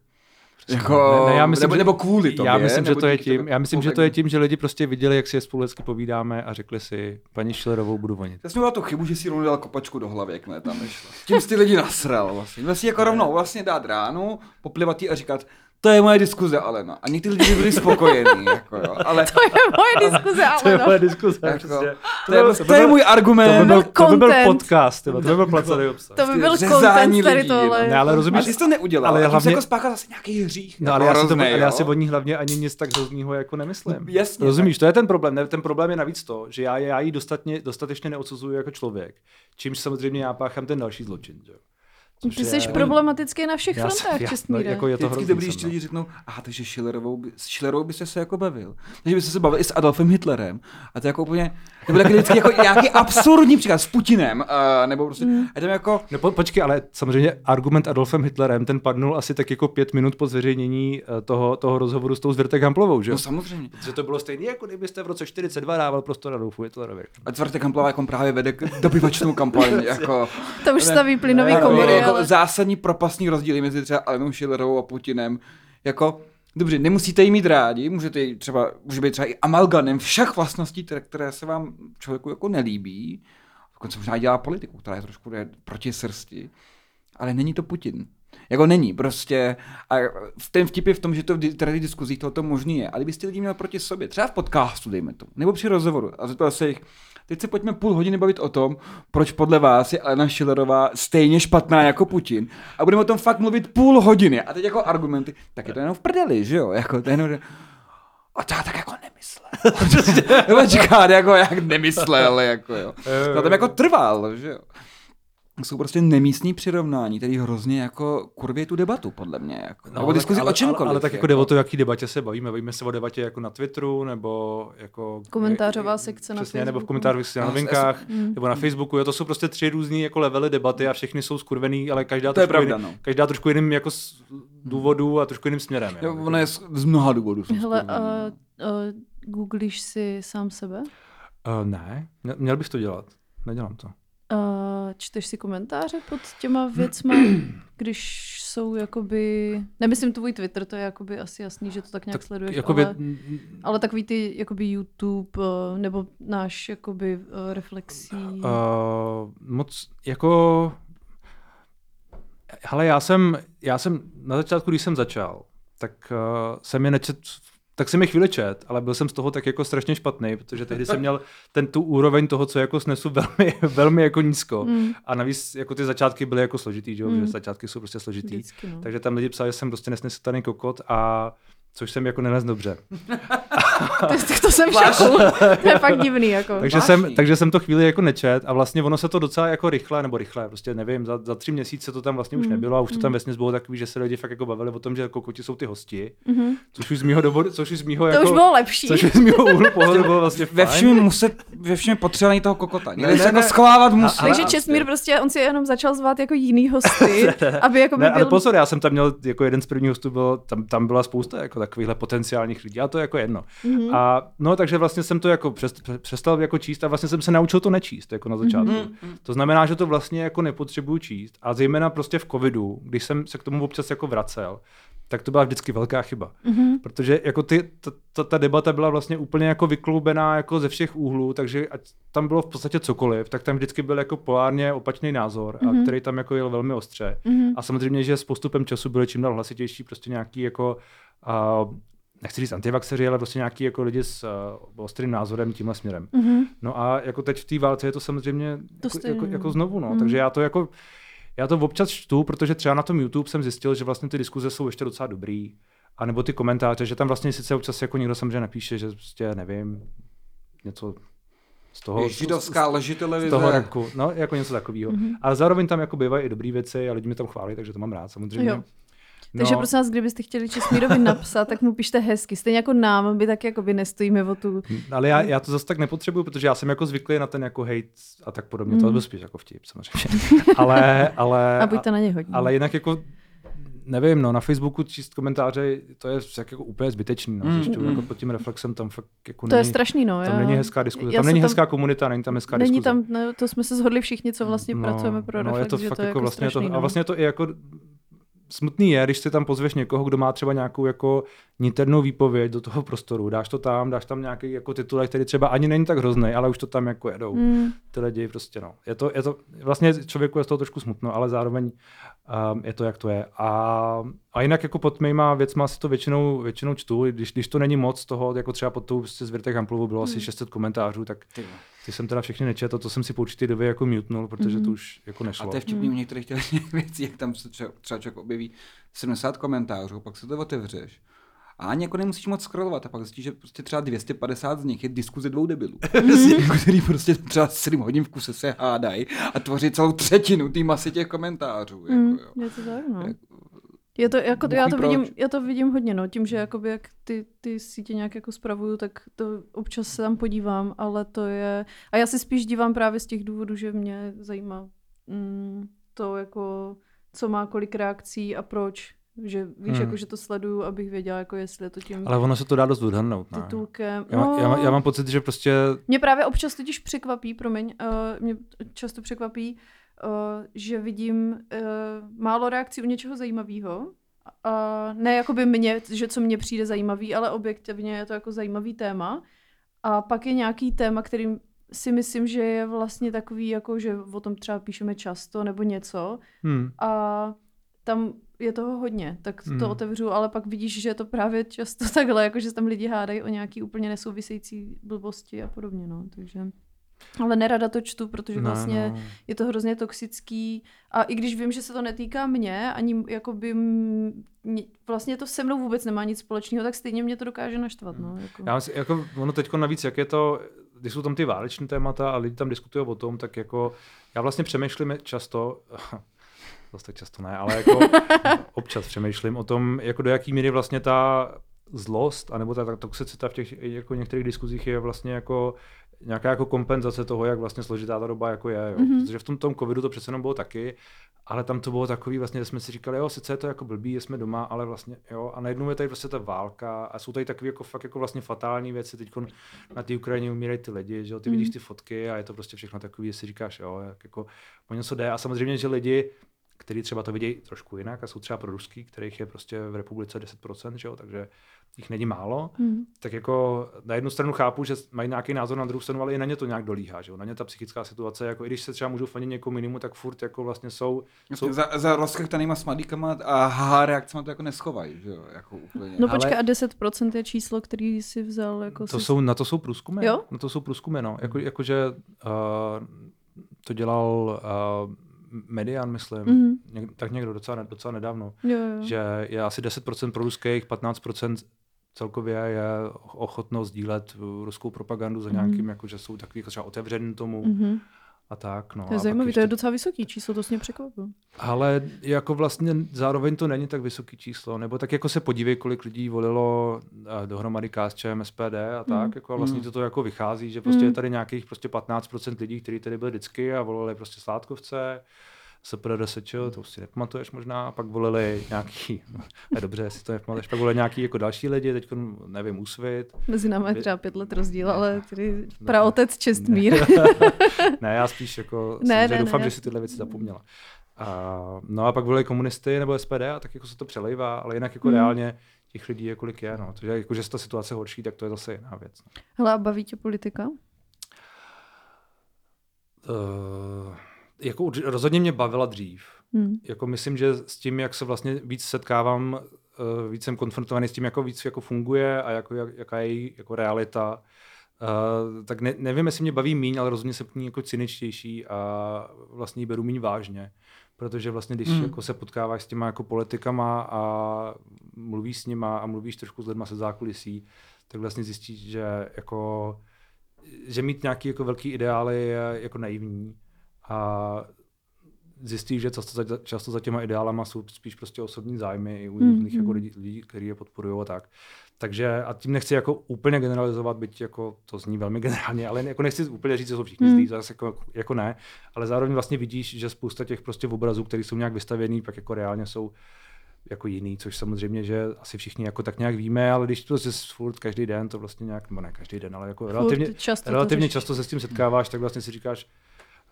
Jako, Ne, ne, já myslím, nebo, že- nebo kvůli tobě. já myslím, že to je tím, tobě. já myslím, No, že to je tím, že lidi prostě viděli, jak si je spolu hezky povídáme a řekli si, paní Schillerovou budu vonit. Já jsem měl tu chybu, že si rovnou dal kopačku do hlavy, jakmile tam nešla. Tím jsi ty lidi nasral vlastně. Si jako rovnou vlastně dát ránu, poplivat jí a říkat, to je moje diskuze, Alena. A někteří lidi byli spokojení, jako jo. Ale To je moje diskuze, To je ale no. moje diskuze. Jako, přesně. to, je, byl- to, je můj to by argument. byl, to by byl podcast, tyhle, to by byl placený obsah. To by byl content tady lidí, tohle. no. Ne, ale rozumíš, ty jsi to neudělal, ale ale hlavně... jako spáchal zase nějaký hřích. No, jako ale já, si to, ale já si od ní hlavně ani nic tak hroznýho jako nemyslím. Jasně, Rozumíš, to je ten problém. Ne, ten problém je navíc to, že já, já ji dostatečně neodsuzuju jako člověk, čímž samozřejmě já páchám ten další zločin. Že? jo. Což Ty je- jsi problematický na všech Já jsem- frontách, já- Čestmíre. no, jako je to Vždycky hrozný dobrý, no. lidi řeknou, aha, takže Schillerovou by, s Schillerovou byste se jako bavil. Takže byste se bavili i s Adolfem Hitlerem. A to je jako úplně, to byl taky vždycky jako nějaký absurdní příklad s Putinem, uh, nebo prostě, Mm. a tam jako, No po, počkej, ale samozřejmě argument Adolfem Hitlerem, ten padnul asi tak jako pět minut po zveřejnění eh, toho, toho rozhovoru s tou Zvěrtek Hamplovou, že? no samozřejmě. Že to bylo stejné, jako kdybyste v roce 42 dával prostor Adolfu Hitlerovi. A Tvrtek Hamplová jako právě vede k dobyvačnou kampaň, jako, To už staví jako, komory, jako ale... zásadní propastní rozdíly mezi třeba Alenou Schillerovou a Putinem. Jako, dobře, nemusíte jí mít rádi, můžete jí třeba, může být třeba i amalganem všech vlastností, které, se vám člověku jako nelíbí. Dokonce možná dělá politiku, která je trošku proti srsti. Ale není to Putin. Jako není, prostě. A v ten vtip je v tom, že to v tady diskuzích tohoto možný je. Ale kdybyste lidi měl proti sobě, třeba v podcastu, dejme to, nebo při rozhovoru, a zeptal se jich, teď se pojďme půl hodiny bavit o tom, proč podle vás je Alena Schillerová stejně špatná jako Putin. A budeme o tom fakt mluvit půl hodiny. A teď jako argumenty, tak je to jenom v prdeli, že jo? Jako to je jenom. A to já tak jako nemyslel. Nebo říká, jako jak nemyslel, jako jo. Na tom jako trval, že jo. Jsou prostě nemístní přirovnání, který hrozně jako kurvě tu debatu, podle mě. Jako. No, nebo tak- diskuzi ale, o čemkoliv. Ale, ale tak jako jde o to, jaký debatě se bavíme. Bavíme se o debatě jako na Twitteru, nebo jako... Komentářová sekce na Přesně, nebo v Facebooku. komentářových na No, novinkách, Mm. nebo na Facebooku. Jo, to jsou prostě tři různý jako levely debaty a všechny jsou skurvený, ale každá To je trošku, pravda, jiný, no. každá trošku jiným jako z důvodů a trošku jiným směrem. Jo, Jo, ono je z, z mnoha důvodů. Hele, no. a googlíš si sám sebe? Uh, ne, Mě- měl bych to dělat. Nedělám to. A čteš si komentáře pod těma věcma, když jsou jakoby... Nemyslím tvůj Twitter, to je jakoby asi jasný, že to tak nějak Tak sleduješ, jakoby, ale, ale takový ty jakoby YouTube eh, nebo náš jakoby eh, reflexí. Uh, moc jako... Hele, já jsem, já jsem na začátku, když jsem začal, tak uh, jsem je nečet, tak jsem je chvíli čet, ale byl jsem z toho tak jako strašně špatný, protože tehdy jsem měl ten tu úroveň toho, co jako snesu velmi, velmi jako nízko. Mm. A navíc jako ty začátky byly jako složitý, že, jo? Mm. že začátky jsou prostě složitý. Vždycky, no. Takže tam lidi psali, že jsem prostě nesnesitelný kokot a což jsem jako nenes dobře. To, to jsem v šoku. To je fakt divný. Jako. Takže jsem, takže jsem to chvíli jako nečet a vlastně ono se to docela jako rychle, nebo rychle, prostě nevím, za, za tři měsíce to tam vlastně už Mm, nebylo a už to tam mm. vesměs bylo takový, že se lidi fakt jako bavili o tom, že kokoti jsou ty hosti, Mhm. což už z mýho doboru, což už z mýho To jako, už bylo lepší. což už z mýho úhlu pohledu bylo vlastně Ve fajn. všem muset, ve všem potřebování toho kokota. Někde Ne, se ne, jako ne. schovávat musí. ale- Takže Čestmír prostě, on si jenom začal zvát jako jiný hosty, aby jako by Ne, ale byl... pozor, já jsem tam měl, jako jeden z prvních hostů byl, tam, tam byla spousta jako takovýchhle potenciálních lidí, a to je jako jedno. Mhm. A no, takže vlastně jsem to jako přest, přestal jako číst a vlastně jsem se naučil to nečíst jako na začátku. Mhm. Mm-hmm. To znamená, že to vlastně jako nepotřebuju číst a zejména prostě v covidu, když jsem se k tomu občas jako vracel, tak to byla vždycky velká chyba. Mhm. Protože jako ty, ta, ta, ta, debata byla vlastně úplně jako vykloubená jako ze všech úhlů, takže ať tam bylo v podstatě cokoliv, tak tam vždycky byl jako polárně opačný názor, a Mhm. který tam jako jel velmi ostře. Mhm. A samozřejmě, že s postupem času byly čím dál hlasitější prostě nějaký jako uh, nechci říct antivaxeři, ale prostě nějaký jako lidi s uh, ostrým názorem tímhle směrem. Mhm. No a jako teď v té válce je to samozřejmě To jako, stejně, jako, no. jako znovu, no. Mhm. Takže já to jako, já to občas čtu, protože třeba na tom YouTube jsem zjistil, že vlastně ty diskuze jsou ještě docela dobrý. A nebo ty komentáře, že tam vlastně sice občas jako někdo samozřejmě napíše, že prostě nevím, něco z toho, Židovská leži z toho ranku, no, jako něco takového. Mhm. Ale zároveň tam jako bývají i dobré věci a lidi mi tam chválí, takže to mám rád samozřejmě. Jo. Takže No. prosím vás, kdybyste chtěli Česmírovi napsat, tak mu pište hezky. Stejně jako nám, my taky jakoby nestojíme o tu... Ale já, já to zase tak nepotřebuju, protože já jsem jako zvyklý na ten jako hate a tak podobně. Mm. To byl spíš jako vtip samozřejmě. ale, ale, A buďte na ně hodně. ale jinak jako nevím, no, na Facebooku číst komentáře, to je tak jako úplně zbytečný, no, Mm, zjišťuju, mm. jako pod tím reflexem tam fakt jako to je není, strašný, no. tam já- není hezká diskuze, tam není hezká komunita, není tam hezká Není diskuze. tam, ne, to jsme se shodli všichni, co vlastně pracujeme pro no, Reflex, je to že fakt to je jako jako vlastně strašný, to, no. a vlastně to i jako smutný je, když si tam pozveš někoho, kdo má třeba nějakou jako niternou výpověď do toho prostoru, dáš to tam, dáš tam nějaký jako titulek, který třeba ani není tak hrozný, ale už to tam jako jedou. Mm, Ty lidi prostě no. Je to, je to, vlastně člověku je z toho trošku smutno, ale zároveň um, je to, jak to je. A, a jinak jako pod mýma věcma si to většinou, většinou čtu, když, když to není moc toho, jako třeba pod tou prostě z Virtek Hamplovou bylo asi Mm. 600 komentářů, tak Ty jsem teda všechny nečetl, to jsem si po určitý době jako mutnul, protože Mhm. to už jako A nešlo. to je vtipný u některých těch věcí, jak tam se třeba, třeba člověk objeví 70 komentářů, pak se to otevřeš. A ani jako nemusíš moc scrollovat a pak zjistíš, že prostě třeba 250 z nich je diskuze dvou debilů. Prostě, který prostě třeba 7 hodin v kuse se hádají a tvoří celou třetinu té masy těch komentářů. mm, Jako, jo. je to tak, no. Je to, jako, Bůh já, to proč. vidím, já to vidím hodně, no. Tím, že jakoby, jak ty, ty sítě nějak jako spravuju, tak to občas se tam podívám, ale to je... A já se spíš dívám právě z těch důvodů, že mě zajímá mm, to, jako, co má kolik reakcí a proč. Že víš, Hmm. jako, že to sleduju, abych věděla, jako jestli je to tím Ale ono se to dá dost odhadnout. Ne? titulkem. Já, no... já, má- já, mám pocit, že prostě Mě právě občas totiž překvapí, promiň, uh, mě často překvapí, uh, že vidím uh, málo reakcí u něčeho zajímavého. Uh, ne jakoby mě, že co mně přijde zajímavý, ale objektivně je to jako zajímavý téma. A pak je nějaký téma, kterým si myslím, že je vlastně takový, jako že o tom třeba píšeme často nebo něco. hm, A tam je toho hodně, tak to Hmm. otevřu, ale pak vidíš, že je to právě často takhle, jako že tam lidi hádají o nějaký úplně nesouvisející blbosti a podobně, no, takže... Ale nerada to čtu, protože ne, vlastně no. je to hrozně toxický a i když vím, že se to netýká mě, ani jakoby m- mě- vlastně to se mnou vůbec nemá nic společného, tak stejně mě to dokáže naštvat, no. Jako. Já myslím, jako ono teď navíc, jak je to, když jsou tam ty váleční témata a lidi tam diskutují o tom, tak jako já vlastně přemýšlím často, zase tak často ne, ale jako občas přemýšlím o tom, jako do jaký míry vlastně ta zlost, anebo ta, ta toxicita v těch jako některých diskuzích je vlastně jako nějaká jako kompenzace toho, jak vlastně složitá ta doba jako je. Jo. Mhm. Mm-hmm. Protože v tom, tom covidu to přece jenom bylo taky, ale tam to bylo takový, vlastně, že jsme si říkali, jo, sice je to jako blbý, jsme doma, ale vlastně, jo, a najednou je tady prostě ta válka a jsou tady takové jako fakt jako vlastně fatální věci, teď na té Ukrajině umírají ty lidi, že jo, ty Mhm. vidíš ty fotky a je to prostě všechno takový, že si říkáš, jo, jak jako o něco jde a samozřejmě, že lidi, kteří třeba to vidějí trošku jinak a jsou třeba pro ruský, kterých je prostě v republice 10%, že jo, takže jich není málo, Hmm. tak jako na jednu stranu chápu, že mají nějaký názor na druhou stranu, ale i na ně to nějak dolíhá, že jo? Na ně ta psychická situace, jako i když se třeba můžou fandit někomu jinému, tak furt jako vlastně jsou, jsou Za, za rozkechtanýma smádíkama a haha reakcema to jako neschovají, že jo, jako úplně. No Ale- počkej, a 10% je číslo, který si vzal jako to si... jsou, na to jsou průzkumy, Jo? na to jsou průzkumy, no. Jako, jakože uh, to dělal uh, Median, myslím, Mhm. mm-hmm. něk, tak někdo docela, docela nedávno, Jo, jo. že je asi 10% pro ruských, 15% celkově je ochotno sdílet uh, ruskou propagandu za nějakým, Mhm. jako, že jsou takový jako třeba otevřený tomu Mhm. a tak. No. To je pak zajímavý, to je ještě- docela vysoký číslo, to mě překvapilo. Ale jako vlastně zároveň to není tak vysoký číslo, nebo tak jako se podívej, kolik lidí volilo eh, dohromady KSČM, SPD a tak, Mm. jako a vlastně Mm. to, to jako vychází, že prostě Mm. je tady nějakých prostě 15% lidí, kteří tady byli vždycky a volili prostě Sládkovce, SPRD SČ, to už si nepamatuješ možná, pak volili nějaký, je dobře, jestli to nepamatuješ, pak volili nějaký jako další lidi, teď nevím, Úsvit. Mezi námi je třeba pět let rozdíl, Ne. ale tedy praotec Čestmír. ne, já spíš jako, Ne, ne, ne, doufám, ne. že si tyhle věci zapomněla. A, no a pak byly komunisty nebo SPD a tak jako se to přelejvá, ale jinak jako Hmm. reálně těch lidí je kolik je, no. Takže jako, že se ta situace horší, tak to je zase jiná věc. No. Hele, a baví tě politika? Uh, jako rozhodně mě bavila dřív. Hmm. Jako myslím, že s tím, jak se vlastně víc setkávám, uh, víc jsem konfrontovaný s tím, jako víc jako funguje a jako, jak, jaká je její jako realita, uh, tak ne, nevím, jestli mě baví míň, ale rozhodně jsem k ní jako cyničtější a vlastně ji beru míň vážně. Protože vlastně, když Mm. jako se potkáváš s těma jako politikama a mluvíš s nima a mluvíš trošku s lidma se zákulisí, tak vlastně zjistíš, že jako že mít nějaký jako velký ideály je jako naivní a zjistíš, že často za, často za těma ideálama jsou spíš prostě osobní zájmy i u různých jako mm. lidí, lidí kteří je podporují a tak. Takže a tím nechci jako úplně generalizovat, byť jako to zní velmi generálně, ale jako nechci úplně říct, že jsou všichni Mm. zlí, zase jako, jako, ne, ale zároveň vlastně vidíš, že spousta těch prostě obrazů, které jsou nějak vystavěný, pak jako reálně jsou jako jiný, což samozřejmě, že asi všichni jako tak nějak víme, ale když to se furt každý den, to vlastně nějak, nebo ne každý den, ale jako relativně, často to relativně často se s tím setkáváš, tak vlastně si říkáš,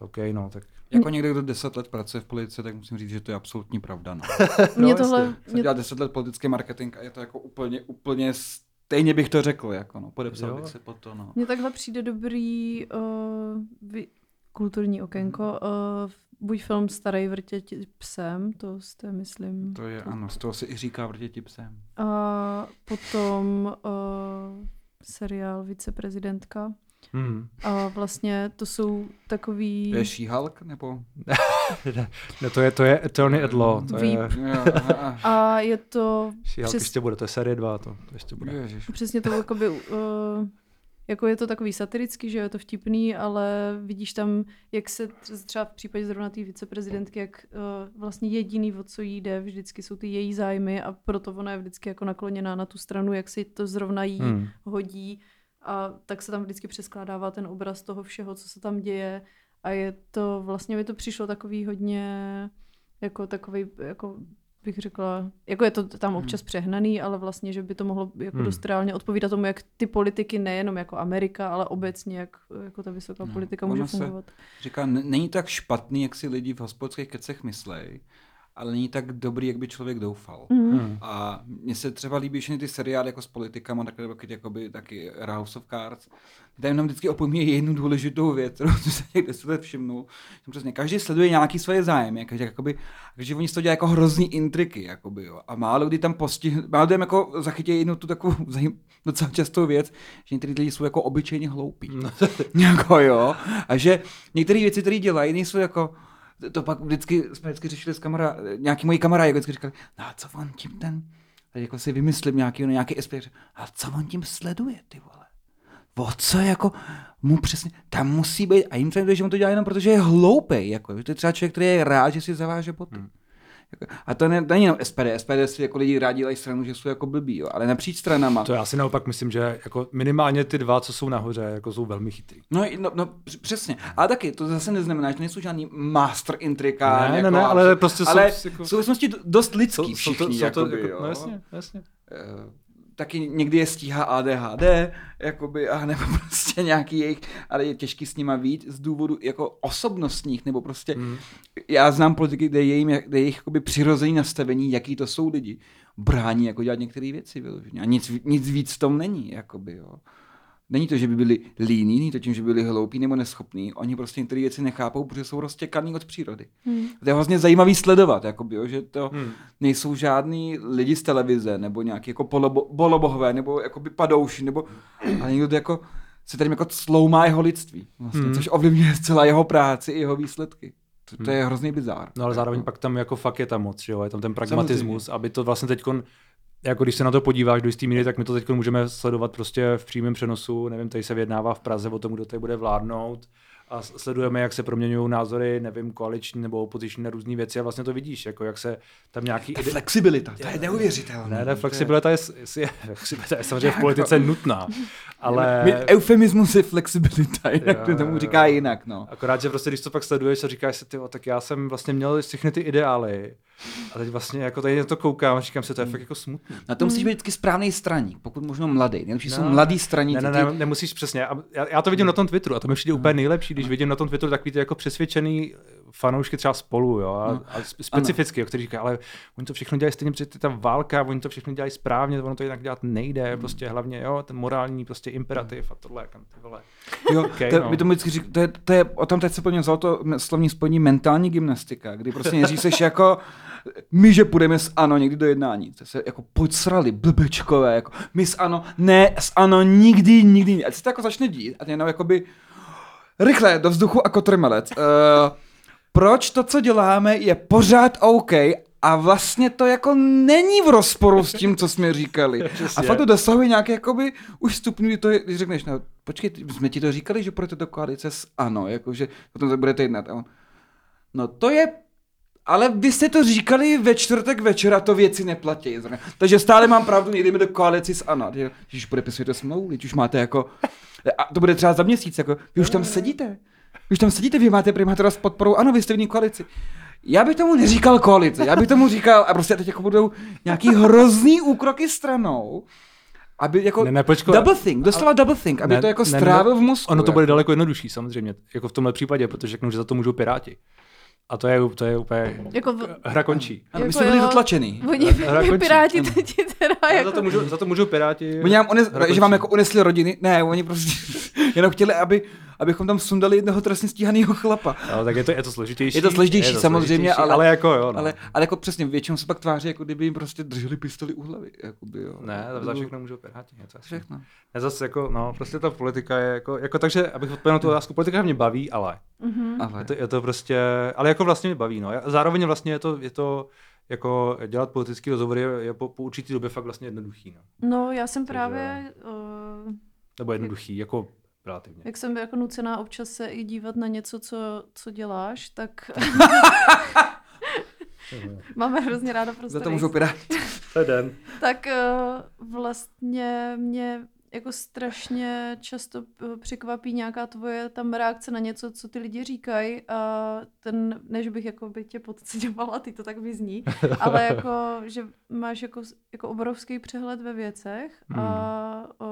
OK, no, tak Jako někdo, kdo 10 let pracuje v politice, tak musím říct, že to je absolutní pravda. No. Mě No, tohle. Jsem mě, dělal 10 let politický marketing a je to jako úplně, úplně stejně bych to řekl, jako no, podepsal Jo. bych se pod to, no. mně takhle přijde dobrý uh, vy, kulturní okénko. Uh, buď film Starý vrtěť psem, to jste, myslím. To je, ano, z toho se i říká vrtěti psem. A potom uh, seriál Viceprezidentka. Hmm. A vlastně to jsou takový... To je She-Hulk, nebo? ne, to je, to je Attorney at Law, to Ví- je, A je to She-Hulk Přes- ještě bude, to je série 2, to, to ještě bude. Ježiš. přesně to jakoby, uh, jako je to takový satirický, že je to vtipný, ale vidíš tam, jak se tř- třeba v případě zrovna té viceprezidentky, jak uh, vlastně jediný, o co jí jde, vždycky jsou ty její zájmy a proto ona je vždycky jako nakloněná na tu stranu, jak si to zrovna jí Hmm. hodí a tak se tam vždycky přeskládává ten obraz toho všeho, co se tam děje a je to, vlastně mi to přišlo takový hodně, jako takový, jako bych řekla, jako je to tam občas přehnaný, ale vlastně, že by to mohlo jako Hmm. dost reálně odpovídat tomu, jak ty politiky, nejenom jako Amerika, ale obecně, jak jako ta vysoká No, politika může fungovat. Říká, není tak špatný, jak si lidi v hospodských kecech myslej, ale není tak dobrý, jak by člověk doufal. Mm. A mně se třeba líbí všechny ty seriály jako s politikama, takové taky, jakoby, taky House of Cards, kde jenom vždycky opomíjí jednu důležitou věc, kterou jsem se někde se všimnul. Že Přesně, každý sleduje nějaký svoje zájmy, každý, jakoby, takže oni z toho dělají jako hrozný intriky, jakoby, jo. A málo kdy tam postih, málo kdy jako zachytí jednu tu takovou zajím, docela častou věc, že některý lidi jsou jako obyčejně hloupí. jako jo. A že některé věci, které dělají, nejsou jako, to pak vždycky, jsme vždycky řešili s kamará, nějaký moji kamarádi, jako vždycky říkali, no a co on tím ten, teď jako si vymyslím nějaký, nějaký aspekt, a co on tím sleduje, ty vole. O co jako mu přesně, tam musí být, a jim to že on to dělá jenom protože je hloupej, jako, že to je třeba člověk, který je rád, že si zaváže boty. Hmm. A to ne, není jenom SPD, SPD si jako lidi rádi dělají stranu, že jsou jako blbí, jo, ale napříč stranama. To já si naopak myslím, že jako minimálně ty dva, co jsou nahoře, jako jsou velmi chytrý. No, no, no, př- přesně. Ale taky, to zase neznamená, že to nejsou žádný master intrika. Ne, ne, jako, ne, ale prostě jsou ale jako- v souvislosti do- dost lidský Jsou, jsou všichni, to, jsou to, jakoby, jako, no jasně, jasně. Eh, taky někdy je stíhá ADHD, jakoby, a nebo prostě nějaký jejich, ale je těžký s nima vít z důvodu jako osobnostních, nebo prostě, Mm. já znám politiky, kde je, jim, kde je jejich jakoby přirozený nastavení, jaký to jsou lidi, brání jako dělat některé věci vyloženě. A nic, nic víc v tom není, jakoby, jo. Není to, že by byli líní, není to tím, že by byli hloupí nebo neschopní. Oni prostě některé věci nechápou, protože jsou roztěkaný od přírody. Hmm. To je vlastně zajímavý sledovat, jakoby, jo, že to Hmm. nejsou žádní lidi z televize, nebo nějaký jako polobo, bolobohové, nebo jakoby padouši, nebo ale někdo to jako se tady jako sloumá jeho lidství, vlastně, Hmm. což ovlivňuje celá jeho práci i jeho výsledky. To, to je hrozný bizár. No ale zároveň Jako- pak tam jako fakt je tam moc, že jo, je tam ten pragmatismus, aby to vlastně teďkon, jako když se na to podíváš do jistý míry, tak my to teď můžeme sledovat prostě v přímém přenosu, nevím, tady se vyjednává v Praze o tom, kdo tady bude vládnout a sledujeme, jak se proměňují názory, nevím, koaliční nebo opoziční na různé věci a vlastně to vidíš, jako jak se tam nějaký... Ta ide- flexibilita, to je neuvěřitelné. Ne, ne, flexibilita je, je, flexibilita je samozřejmě v politice nutná, ale... My, eufemismus je flexibilita, jinak Jo, to tomu říká jinak, no. Akorát, že prostě, když to pak sleduješ a říkáš si, tak já jsem vlastně měl všechny ty ideály a teď vlastně jako tady na to koukám a říkám si, to je fakt jako smutný. Na to musíš být vždycky správný straník, pokud možno mladý. Nejlepší jsou No, mladý straníci. Ne, ne, ne, nemusíš přesně. Já, já to vidím na tom Twitteru a to mi přijde úplně nejlepší, když vidím na tom Twitteru takový ty jako přesvědčený fanoušky třeba spolu, jo, a, No. a spe- specificky, jo, kteří říkají, ale oni to všechno dělají stejně, protože to je ta válka, oni to všechno dělají správně, ono to jinak dělat nejde, prostě hlavně, jo, ten morální prostě imperativ a tohle, kam ty vole. Jo, Okay, to, no. vždycky řík, to, je, to je, o tom teď se po něm vzalo to slovní spojení mentální gymnastika, kdy prostě nejdřív seš jako, my, že půjdeme s ANO někdy do jednání, to se jako podsrali, blbečkové, jako my s ANO, ne, s ANO nikdy, nikdy, ať se to jako začne dít a jenom jakoby rychle do vzduchu a kotrmelec. Uh, proč to, co děláme, je pořád OK a vlastně to jako není v rozporu s tím, co jsme říkali. A fakt to dosahuje nějaké jakoby už stupňů, kdy to je, když řekneš, no počkej, jsme ti to říkali, že půjdete do koalice s ANO, jakože potom to budete jednat. A on, no to je ale vy jste to říkali ve čtvrtek večera, to věci neplatí. Takže stále mám pravdu, nejdeme do koalici s ANO. Když podepisujete smlouvu, teď už máte jako... A to bude třeba za měsíc, jako, vy už tam sedíte. Vy už tam sedíte, vy máte primátora s podporou, ano, vy jste v ní koalici. Já bych tomu neříkal koalice, já bych tomu říkal, a prostě teď jako budou nějaký hrozný úkroky stranou, aby jako Ne, ne, počkej. double think, doslova double think, aby Ne, to jako ne, strávil v mozku. Ono to jako. bude daleko jednodušší, samozřejmě, jako v tomhle případě, protože řeknu, že za to můžou Piráti. A to je, to je úplně, Jako v, hra končí. Ano, my Jako jsme byli jo. zatlačený. oni, Hra končí. piráti Ano. teď teda jako... za, to můžou, za to můžou Piráti. Oni nám unes, hra že vám jako unesli rodiny, ne, oni prostě jenom chtěli, aby, abychom tam sundali jednoho trestně stíhaného chlapa. No, tak je to, je to složitější. Je to složitější, samozřejmě, složitější, ale- ale jako jo. No. Ale, ale jako přesně, většinou se pak tváří, jako kdyby jim prostě drželi pistoli u hlavy. Jakoby, jo. Ne, za všechno můžou. Je to asi- Všechno. Ne, zase jako, no, prostě ta politika je jako, jako takže, abych odpověděl na tu otázku, politika mě baví, ale Mhm. Ale je to, je to prostě, ale jako vlastně mě baví, no. Já- Zároveň vlastně je to, je to jako dělat politický rozhovor je, je po, po určitý době fakt vlastně jednoduchý, no. No, já jsem Takže- právě, uh, Nebo jednoduchý, jako relativně. jak jsem jako nucená občas se i dívat na něco, co, co děláš, tak máme hrozně ráda prostě. za to můžou piráti. Den. Tak uh, vlastně mě jako strašně často eh, překvapí nějaká tvoje tam reakce na něco, co ty lidi říkají a ten, než bych jako by tě podceňovala, ty to tak vyzní, ale jako, že máš jako, jako obrovský přehled ve věcech a o,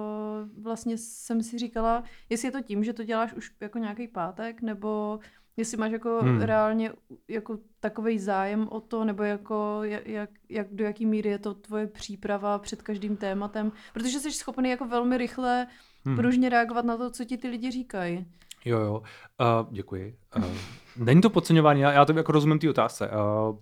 vlastně jsem si říkala, jestli je to tím, že to děláš už jako nějaký pátek, nebo jestli máš jako Hmm. reálně jako takový zájem o to, nebo jako jak, jak, do jaký míry je to tvoje příprava před každým tématem, protože jsi schopný jako velmi rychle Hmm. pružně reagovat na to, co ti ty lidi říkají. Jo, jo. Uh, děkuji. Uh, není to podceňování, já, já to jako rozumím té otázce. Uh,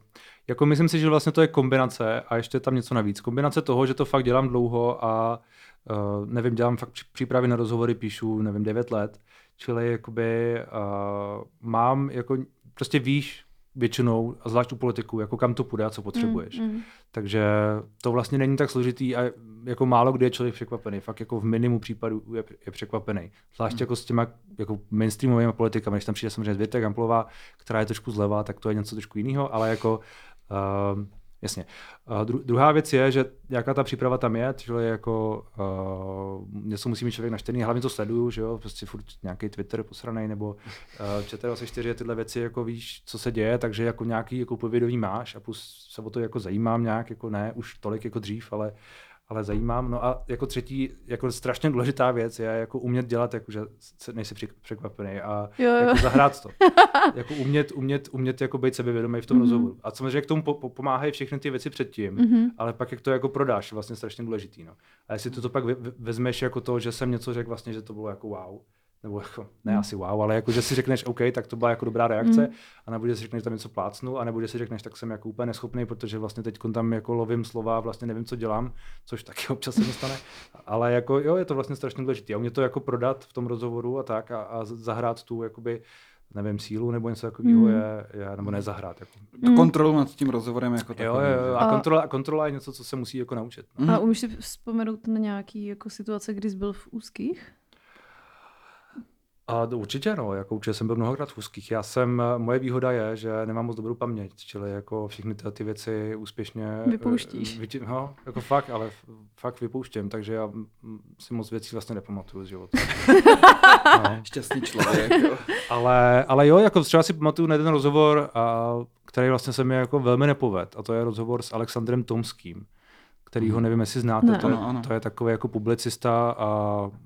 jako myslím si, že vlastně to je kombinace a ještě je tam něco navíc. Kombinace toho, že to fakt dělám dlouho a uh, nevím, dělám fakt přípravy na rozhovory, píšu, nevím, 9 let. Čili jakoby uh, mám jako, prostě víš většinou, a zvlášť u politiků, jako kam to půjde a co potřebuješ. Mm, mm. Takže to vlastně není tak složitý a jako málo kdy je člověk překvapený. Fakt jako v minimu případů je, je překvapený. Zvláště jako s těma jako mainstreamovými politikami, když tam přijde samozřejmě Zvětek Amplová, která je trošku zleva, tak to je něco trošku jiného, ale jako uh, jasně. Uh, dru- druhá věc je, že jaká ta příprava tam je, čili jako uh, něco musí mít člověk naštěný, hlavně to sleduju, že jo, prostě furt nějaký Twitter posranej, nebo uh, ČT24 tyhle věci, jako víš, co se děje, takže jako nějaký jako povědomí máš a plus se o to jako zajímám nějak, jako ne už tolik jako dřív, ale ale zajímám. No a jako třetí, jako strašně důležitá věc je jako umět dělat, jako že se nejsi přek- překvapený a Jo, jo. jako zahrát to. jako umět, umět, umět jako být sebevědomý v tom Mhm. mm-hmm. rozhovoru. A samozřejmě k tomu po, po, pomáhají všechny ty věci předtím, Mhm. ale pak jak to jako prodáš, vlastně strašně důležitý. No. A jestli to, to pak vezmeš jako to, že jsem něco řekl vlastně, že to bylo jako wow, nebo jako, ne asi wow, ale jako, že si řekneš OK, tak to byla jako dobrá reakce, Mm. a nebo že si řekneš, že tam něco plácnu, a nebo že si řekneš, tak jsem jako úplně neschopný, protože vlastně teď tam jako lovím slova, vlastně nevím, co dělám, což taky občas se mi stane, ale jako jo, je to vlastně strašně důležité. A mě to jako prodat v tom rozhovoru a tak a, a zahrát tu jakoby nevím, sílu nebo něco takového Mm. je, je, nebo nezahrát. Jako. Tu kontrolu nad tím rozhovorem jako Jo, takovým, jo, jo, a, A- kontrola, a kontrola je něco, co se musí jako naučit. No. Mhm. A umíš si vzpomenout na nějaký jako situace, kdy jsi byl v úzkých? A určitě no, jako určitě jsem byl mnohokrát v úzkých. Já jsem, moje výhoda je, že nemám moc dobrou paměť, čili jako všechny ty, ty věci úspěšně... Vypouštíš. eh, Vytě, no, jako fakt, ale fakt vypouštím, takže já si moc věcí vlastně nepamatuju z života. no. Šťastný člověk. jo. Ale, ale jo, jako třeba si pamatuju na jeden rozhovor, a, který vlastně se mi jako velmi nepoved, a to je rozhovor s Alexandrem Tomským. Který ho nevím, jestli znáte, Ne. to, je, Ano, ano. to je takový jako publicista a,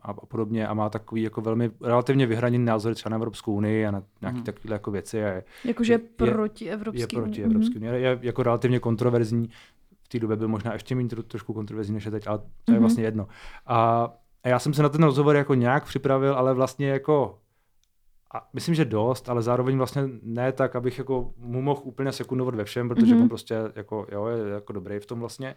a podobně a má takový jako velmi relativně vyhraněný názor třeba na Evropskou unii a na nějaké Mhm. takové jako věci a je, Jakože Je- proti Evropské je proti unii. Evropské unii. Je jako relativně kontroverzní. V té době byl možná ještě méně tro, trošku kontroverzní než je teď, ale to je Mhm. vlastně jedno. A, a já jsem se na ten rozhovor jako nějak připravil, ale vlastně jako a myslím, že dost, ale zároveň vlastně ne tak, abych jako mu mohl úplně sekundovat ve všem, protože Mhm. on prostě jako, jo, je jako dobrý v tom vlastně.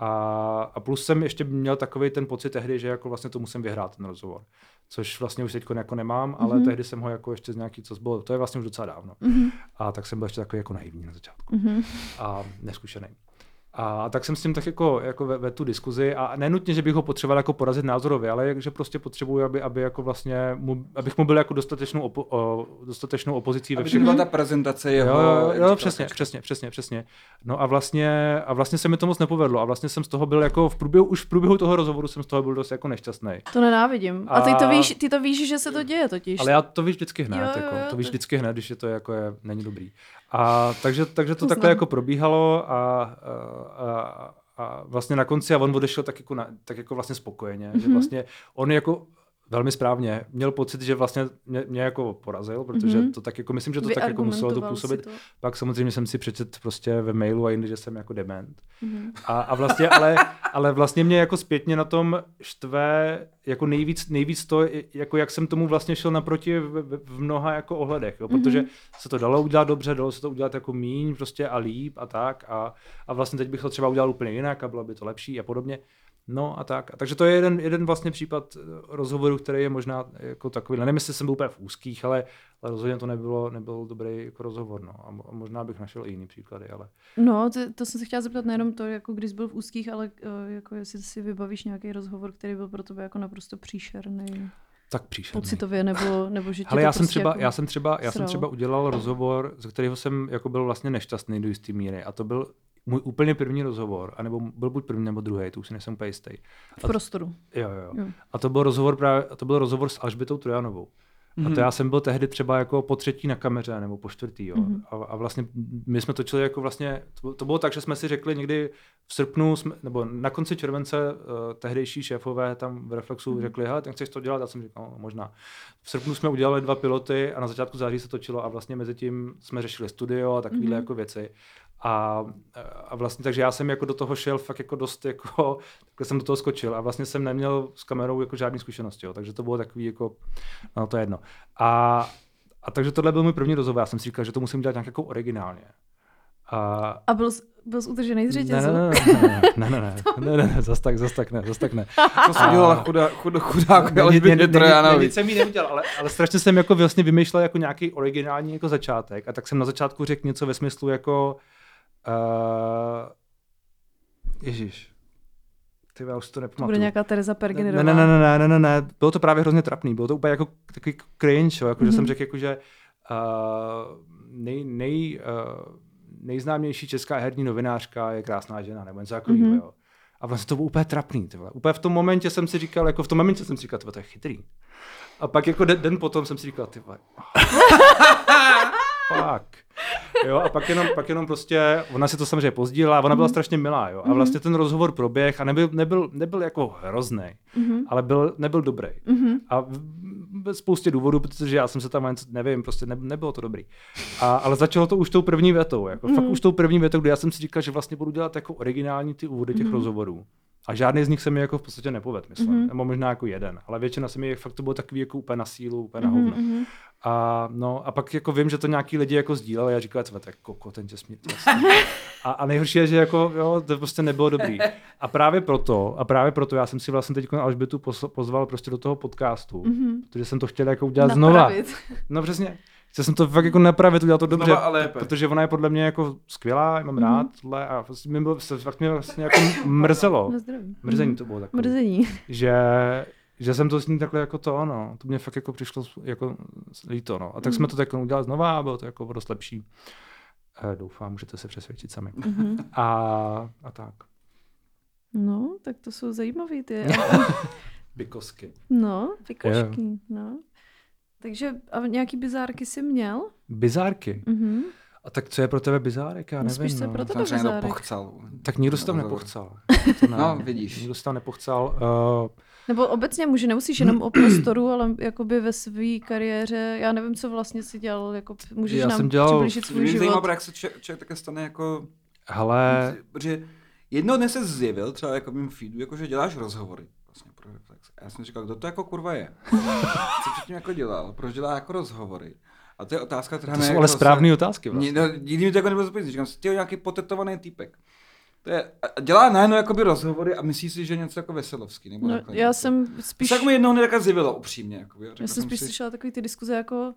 A, a plus jsem ještě měl takový ten pocit tehdy, že jako vlastně to musím vyhrát ten rozhovor. Což vlastně už teď jako nemám, ale Mhm. tehdy jsem ho jako ještě z nějaký, co bylo, to je vlastně už docela dávno. Mhm, A tak jsem byl ještě takový jako naivní na začátku mhm. a neskušený. A tak jsem s tím tak jako, jako ve, ve, tu diskuzi a nenutně, že bych ho potřeboval jako porazit názorově, ale že prostě potřebuji, aby, aby jako vlastně mu, abych mu byl jako dostatečnou, opo, o, dostatečnou opozicí ve Aby všech to byla ta prezentace jeho... Jo, jo, jo přesně, přesně, přesně, přesně. No a vlastně, a vlastně se mi to moc nepovedlo a vlastně jsem z toho byl jako v průběhu, už v průběhu toho rozhovoru jsem z toho byl dost jako nešťastný. To nenávidím. A ty to A- víš, ty to víš, že se to děje totiž. Ale já to víš vždycky hned, Jo, jo, jako, to víš vždycky hned, když je to jako je, není dobrý. A takže, takže to To takhle jako probíhalo a, a, a, a vlastně na konci a on odešel tak jako, na, tak jako vlastně spokojeně, mm-hmm. že Mhm. vlastně on jako velmi správně měl pocit, že vlastně mě, mě jako porazil, protože Mhm. to tak jako, myslím, že to tak jako muselo to působit. to. Pak samozřejmě jsem si přečet prostě ve mailu a jinde, že jsem jako dement. Mhm. A, a vlastně, ale, ale vlastně mě jako zpětně na tom štve jako nejvíc, nejvíc to, jako jak jsem tomu vlastně šel naproti v, v, mnoha jako ohledech, jo, protože Mhm. se to dalo udělat dobře, dalo se to udělat jako míň prostě a líp a tak a, a vlastně teď bych to třeba udělal úplně jinak a bylo by to lepší a podobně. No a tak. A takže to je jeden, jeden vlastně případ eh, rozhovoru, který je možná jako takový, nevím, jestli jsem byl úplně v úzkých, ale, ale rozhodně to nebylo, nebyl dobrý jako rozhovor. No. A, mo- a možná bych našel i jiný příklady, ale No, to, to jsem se chtěla zeptat nejenom to, jako když byl v úzkých, ale uh, jako jestli si vybavíš nějaký rozhovor, který byl pro tebe jako naprosto příšerný, tak příšerný. pocitově, nebo, nebo že Ale já jsem prostě třeba, jako... já jsem třeba, já jsem třeba udělal rozhovor, ze kterého jsem jako byl vlastně nešťastný do jisté míry. A to byl můj úplně první rozhovor, anebo byl buď první nebo druhý, to už si nejsem úplně jistý. v prostoru. Jo, jo, jo. Jo. A to byl rozhovor právě, to byl rozhovor s Alžbětou Trojanovou. A Mhm. to já jsem byl tehdy třeba jako po třetí na kameře nebo po čtvrtý. Jo. Mhm. A, a, vlastně my jsme točili jako vlastně, to, bylo- to bylo tak, že jsme si řekli někdy v srpnu, jsme, nebo na konci července uh, tehdejší šéfové tam v Reflexu Mhm. řekli, hele, tak chceš to dělat? Já jsem říkal, no, možná. V srpnu jsme udělali dva piloty a na začátku září se točilo a vlastně mezi tím jsme řešili studio a takovéhle Mhm. jako věci. A, a vlastně takže já jsem jako do toho šel fakt jako dost jako, takhle jsem do toho skočil a vlastně jsem neměl s kamerou jako žádný zkušenosti, jo, takže to bylo takový jako, no to je jedno. A, a takže tohle byl můj první rozhovor, já jsem si říkal, že to musím dělat nějak jako originálně. A, A byl, jsi- byl jsi utržený z ne, řetězu? ne, ne, ne, ne, ne, ne, ne, ne, zas tak, zas tak ne, zas tak ne. To jsi udělala chudá, chudá, chudák, Ne, ale ne, ne, ne, ne. Nic jsem jí neudělal, ale, ale strašně jsem jako vlastně vymýšlel jako nějaký originální jako začátek a tak jsem na začátku řekl něco ve smyslu jako uh, Ježíš. Ty já už to To nepamatuju. bude nějaká Teresa ne, Pergenerová. ne, ne, ne, ne, ne, ne, ne, bylo to právě hrozně trapný, bylo to úplně jako takový cringe, jo, jako, že Mhm. jsem řekl, jako, že uh, nej, nej, uh, nejznámější česká herní novinářka je krásná žena, nebo něco takového, Mhm. jo. A vlastně to bylo úplně trapný, ty vole. Úplně v tom momentě jsem si říkal, jako v tom momentě jsem si říkal, to je chytrý. A pak jako den, den potom jsem si říkal, ty. Jo, a pak jenom, pak jenom prostě, ona si to samozřejmě pozdílela, ona byla strašně milá, jo. A vlastně ten rozhovor proběh a nebyl, nebyl, nebyl jako hrozný, Mhm. ale byl, nebyl dobrý. Mhm. A spoustě důvodů, protože já jsem se tam, nevím, prostě ne, nebylo to dobrý. A, ale začalo to už tou první větou, jako mm. fakt už tou první větou, kdy já jsem si říkal, že vlastně budu dělat jako originální ty úvody těch mm. rozhovorů. A žádný z nich se mi jako v podstatě nepovedl, myslím. Mm. Nebo možná jako jeden. Ale většina se mi fakt to bylo takový jako úplně na sílu, úplně na hovno. Mhm. A, no, a pak jako vím, že to nějaký lidi jako sdíleli a říkali, to je koko, ten tě smí. A, a nejhorší je, že jako, jo, to prostě nebylo dobrý. A právě proto, a právě proto já jsem si vlastně teď Alžbětu pozval prostě do toho podcastu, Mhm. protože jsem to chtěl jako udělat znova. Napravit. No přesně. Chtěl jsem to fakt jako napravit, udělat to dobře, a lépe. protože ona je podle mě jako skvělá, já mám Mhm. rád tohle a vlastně mi bylo, se fakt mě vlastně jako mrzelo. Mrzení Mhm. to bylo takové Mrzení. že, že jsem to s ní takhle jako to, no. To mě fakt jako přišlo jako líto, no. A tak jsme Mhm. to tak udělali znova a bylo to jako dost lepší. Eh, doufám, můžete se přesvědčit sami. Mhm. A, a tak. No, tak to jsou zajímavý ty. Bykosky. No, pikošky, no. Takže a nějaký bizárky jsi měl? Bizárky. Mhm. A tak co je pro tebe bizárek? Já No, nevím. spíš je no. pro tebe někdo bizárek. pochcal. Tak nikdo se tam No, nepochcal. To ne. No, vidíš. Nikdo se tam nepochcal. Uh, Nebo obecně může, nemusíš jenom o prostoru, ale jakoby ve své kariéře, já nevím, co vlastně si dělal, jako můžeš Já nám jsem dělal- přiblížit svůj Mě život. zajímá, jak se člověk, člověk také stane jako... hele, Protože jednou dne se zjevil třeba jako v mým feedu, jako že děláš rozhovory vlastně pro Reflex. A já jsem říkal, kdo to jako kurva je? Co předtím jako dělal? Proč dělá jako rozhovory? A to je otázka, která to jsou jako ale se- správné otázky Ni- vlastně. No, nikdy mi to jako nebylo zapovědět. Říkám si, ty nějaký potetovaný týpek. To je, a dělá najednou jakoby rozhovory a myslí si, že je něco jako veselovský. Nebo No, takhle já něco. jsem To spíš, se jako mi jednou hned jako zjevilo upřímně. Jakoby. Řekl já jsem spíš si, slyšela takový ty diskuze jako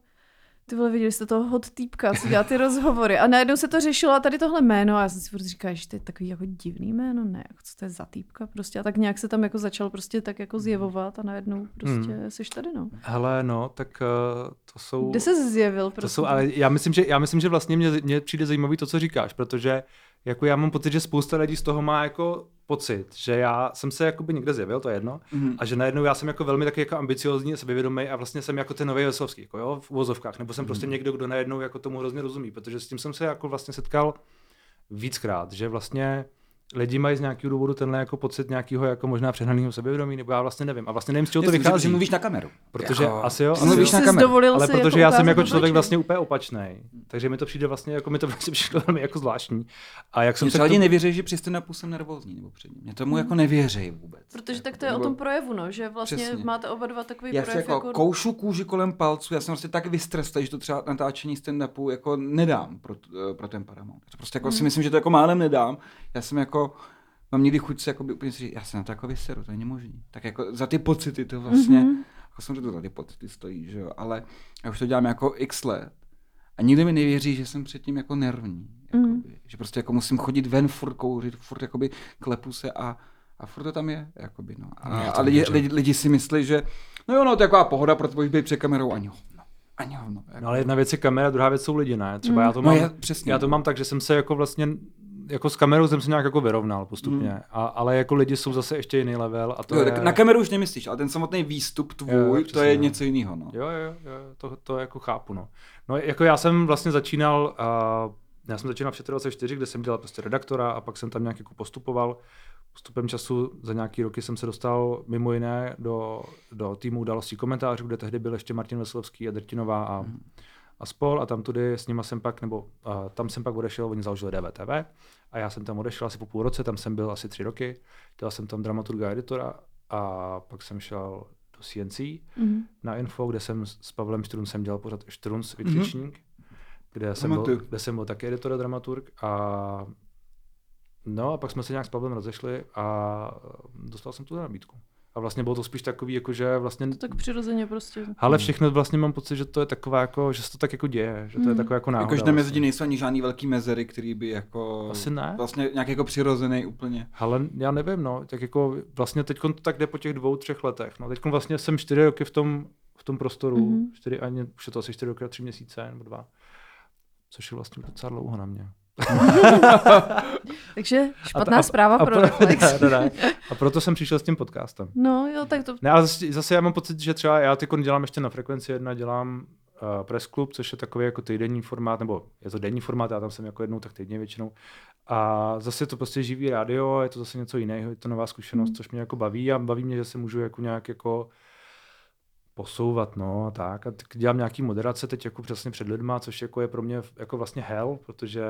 ty vole, viděli jste toho hot týpka, co dělá ty rozhovory. A najednou se to řešilo a tady tohle jméno a já jsem si furt říkala, že to je takový jako divný jméno, ne, jako co to je za týpka prostě. A tak nějak se tam jako začal prostě tak jako zjevovat a najednou prostě Hmm. seš tady, no. Hele, no, tak uh, to jsou... Kde se zjevil To prostě? jsou, ale já myslím, že, já myslím, že vlastně mě, mě přijde zajímavý to, co říkáš, protože jako já mám pocit, že spousta lidí z toho má jako pocit, že já jsem se jakoby někde zjevil, to je jedno, Mhm. a že najednou já jsem jako velmi taky jako ambiciozní a sebevědomý a vlastně jsem jako ten nový Veselovský, jako jo, v uvozovkách, nebo jsem prostě někdo, kdo najednou jako tomu hrozně rozumí, protože s tím jsem se jako vlastně setkal víckrát, že vlastně lidi mají z nějakého důvodu tenhle jako pocit nějakého jako možná přehnaného sebevědomí, nebo já vlastně nevím. A vlastně nevím, z čeho to vychází. že mluvíš na kameru. Protože Jako- asi jo, asi mluvíš jo. na kameru. dovolil Ale protože jako já jsem jako člověk vlastně úplně opačný, takže mi to přijde vlastně, jako mi to vlastně přišlo velmi jako zvláštní. A jak jsem Mě se třeba k lidi tomu- nevěří, že při stand jsem nervózní nebo před ním. Mě tomu jako nevěří vůbec. Protože tak to je o Nebo- tom projevu, no, že vlastně Přesně. máte oba dva takový Já si projev jako, jako... koušu kůži kolem palců, já jsem prostě tak vystrestlý, že to třeba natáčení stand-upu jako nedám pro, eh, pro ten Paramount. Prostě jako Mhm. si myslím, že to jako málem nedám. Já jsem jako, mám někdy chuť se jako by úplně si říct, já se na to jako vyseru, to není možný. Tak jako za ty pocity to vlastně, Mhm. jako jsem to za ty pocity stojí, že jo, ale já už to dělám jako x let. A nikdo mi nevěří, že jsem předtím jako nervní. Mhm. Jakoby. Že prostě jako musím chodit ven, furt kouřit, furt jakoby klepu se a, a furt to tam je. Jakoby, no. A, Já to a lidi, lidi, lidi, si myslí, že no jo, no, to je taková pohoda, protože budeš být před kamerou ani hovno. Ani hovno. Jako. No ale jedna věc je kamera, druhá věc jsou lidi, ne? Třeba Mm. já to No mám, je- přesně, já to no. mám tak, že jsem se jako vlastně jako s kamerou jsem se nějak jako vyrovnal postupně, a, ale jako lidi jsou zase ještě jiný level a to jo, je... tak na kameru už nemyslíš, ale ten samotný výstup tvůj, Jo, jo, to je no. něco jiného. No. Jo, jo, jo, to, to jako chápu, no. No jako já jsem vlastně začínal, uh, já jsem začínal v 24, kde jsem dělal prostě redaktora a pak jsem tam nějak jako postupoval. Postupem času za nějaký roky jsem se dostal mimo jiné do, do týmu událostí komentářů, kde tehdy byl ještě Martin Veselovský a Drtinová a, a spol a tam tudy s nima jsem pak, nebo uh, tam jsem pak odešel, oni založili DVTV a já jsem tam odešel asi po půl roce, tam jsem byl asi tři roky, dělal jsem tam dramaturga a editora a pak jsem šel do CNC Mhm. na Info, kde jsem s Pavlem Štruncem dělal pořád Štruns Vykřičník, kde, jsem byl, kde jsem byl taky editor a dramaturg a no a pak jsme se nějak s Pavlem rozešli a dostal jsem tu nabídku. A vlastně bylo to spíš takový, jako že vlastně Tak přirozeně prostě. ale všechno vlastně mám pocit, že to je taková jako, že se to tak jako děje, že to je Mm. taková jako náhoda. Jakože mezi vlastně. nejsou ani žádný velký mezery, který by jako... Asi ne. Vlastně nějak jako přirozený úplně. Ale já nevím, no, tak jako vlastně teď to tak jde po těch dvou, třech letech. No, teď vlastně jsem čtyři roky v tom, v tom prostoru, Mhm. mm-hmm. čtyři, ani, už je to asi čtyři roky a tři měsíce, nebo dva. Což je vlastně docela dlouho na mě. Takže špatná A- a- zpráva a pro pro- Reflex. ne, ne, ne. A proto jsem přišel s tím podcastem. No jo, tak to... Ne, ale zase, zase já mám pocit, že třeba já teď dělám ještě na frekvenci jedna, dělám uh, press club, což je takový jako týdenní formát, nebo je to denní formát, já tam jsem jako jednou tak týdně většinou. A zase je to prostě živý rádio, je to zase něco jiného, je to nová zkušenost, Mm. což mě jako baví a baví mě, že se můžu jako nějak jako posouvat, no a tak. A dělám nějaký moderace teď jako přesně před lidma, což jako je pro mě jako vlastně hell, protože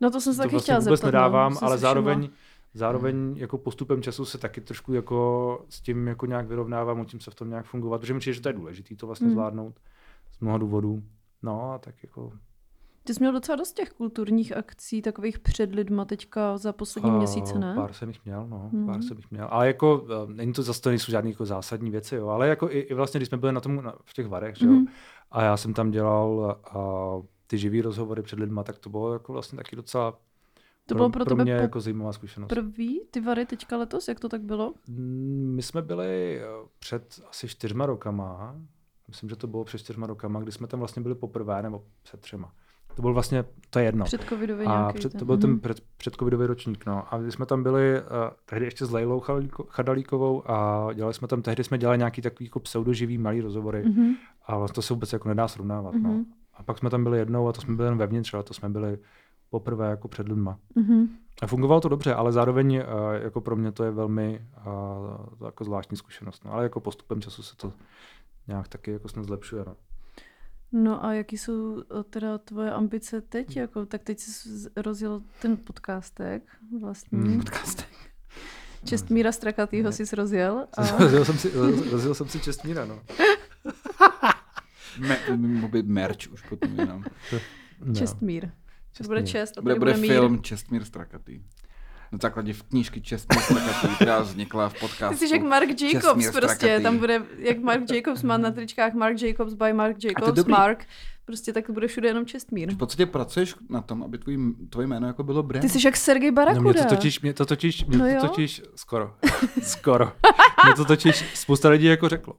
No to jsem se to taky vlastně chtěla vůbec zeptat. nedávám, no, ale zároveň, všimla. zároveň jako postupem času se taky trošku jako s tím jako nějak vyrovnávám, učím se v tom nějak fungovat, protože mi přijde, že to je důležité to vlastně Mm. zvládnout z mnoha důvodů. No a tak jako... Ty jsi měl docela dost těch kulturních akcí, takových před lidma teďka za poslední a měsíce, ne? Pár jsem jich měl, no, Mhm. pár jsem jich měl. Ale jako, eh, není to zase, to nejsou žádné jako zásadní věci, jo, ale jako i, i vlastně, když jsme byli na tom, na, v těch varech, že jo, Mhm. a já jsem tam dělal a, ty živý rozhovory před lidma, tak to bylo jako vlastně taky docela To bylo pro pro tebe mě po- jako zajímavá zkušenost. Prvý ty vary teďka letos, jak to tak bylo? Mm, My jsme byli eh, před asi čtyřma rokama, myslím, že to bylo před čtyřma rokama, kdy jsme tam vlastně byli poprvé, nebo před třema. To byl vlastně, to je jedno. Před covidový a nějaký. před, ten. to byl ten Mhm. před, předcovidový ročník, no. A když jsme tam byli uh, tehdy ještě s Lejlou Chadalíko- Chadalíkovou a dělali jsme tam, tehdy jsme dělali nějaký takový jako pseudoživý malý rozhovory Mhm. a vlastně to se vůbec jako nedá srovnávat, no. Mhm. A pak jsme tam byli jednou a to jsme byli jen vevnitř, ale to jsme byli poprvé jako před lidma. Mhm. A fungovalo to dobře, ale zároveň uh, jako pro mě to je velmi uh, jako zvláštní zkušenost. No. Ale jako postupem času se to nějak taky jako snad zlepšuje. No. No a jaký jsou eh, teda tvoje ambice teď? Jako, tak teď jsi rozjel ten podcastek vlastně. Hmm. Podcast. Čestmíra Strakatýho jsi rozjel. A... rozjel, jsem si, roz- rozjel jsem si Čestmíra, no. Me, merch už potom jenom. no. Čestmír. To Čestmír. bude čest a Bude, tady bude bude film Čestmír Strakatý. Na základě v knížky Čestmír Strakatý, která vznikla v podcastu. Ty jsi jak Mark Jacobs prostě, Strakatý. tam bude, jak Mark Jacobs má na tričkách Mark Jacobs by Mark Jacobs. Mark, prostě tak bude všude jenom Čestmír. V podstatě pracuješ na tom, aby tvůj, tvoje jméno jako bylo brand. Ty jsi jak Sergej No, mě Barakuda. to totiž, mě to totiž, mě No to totiž, skoro, skoro, mě to totiž spousta lidí jako řeklo,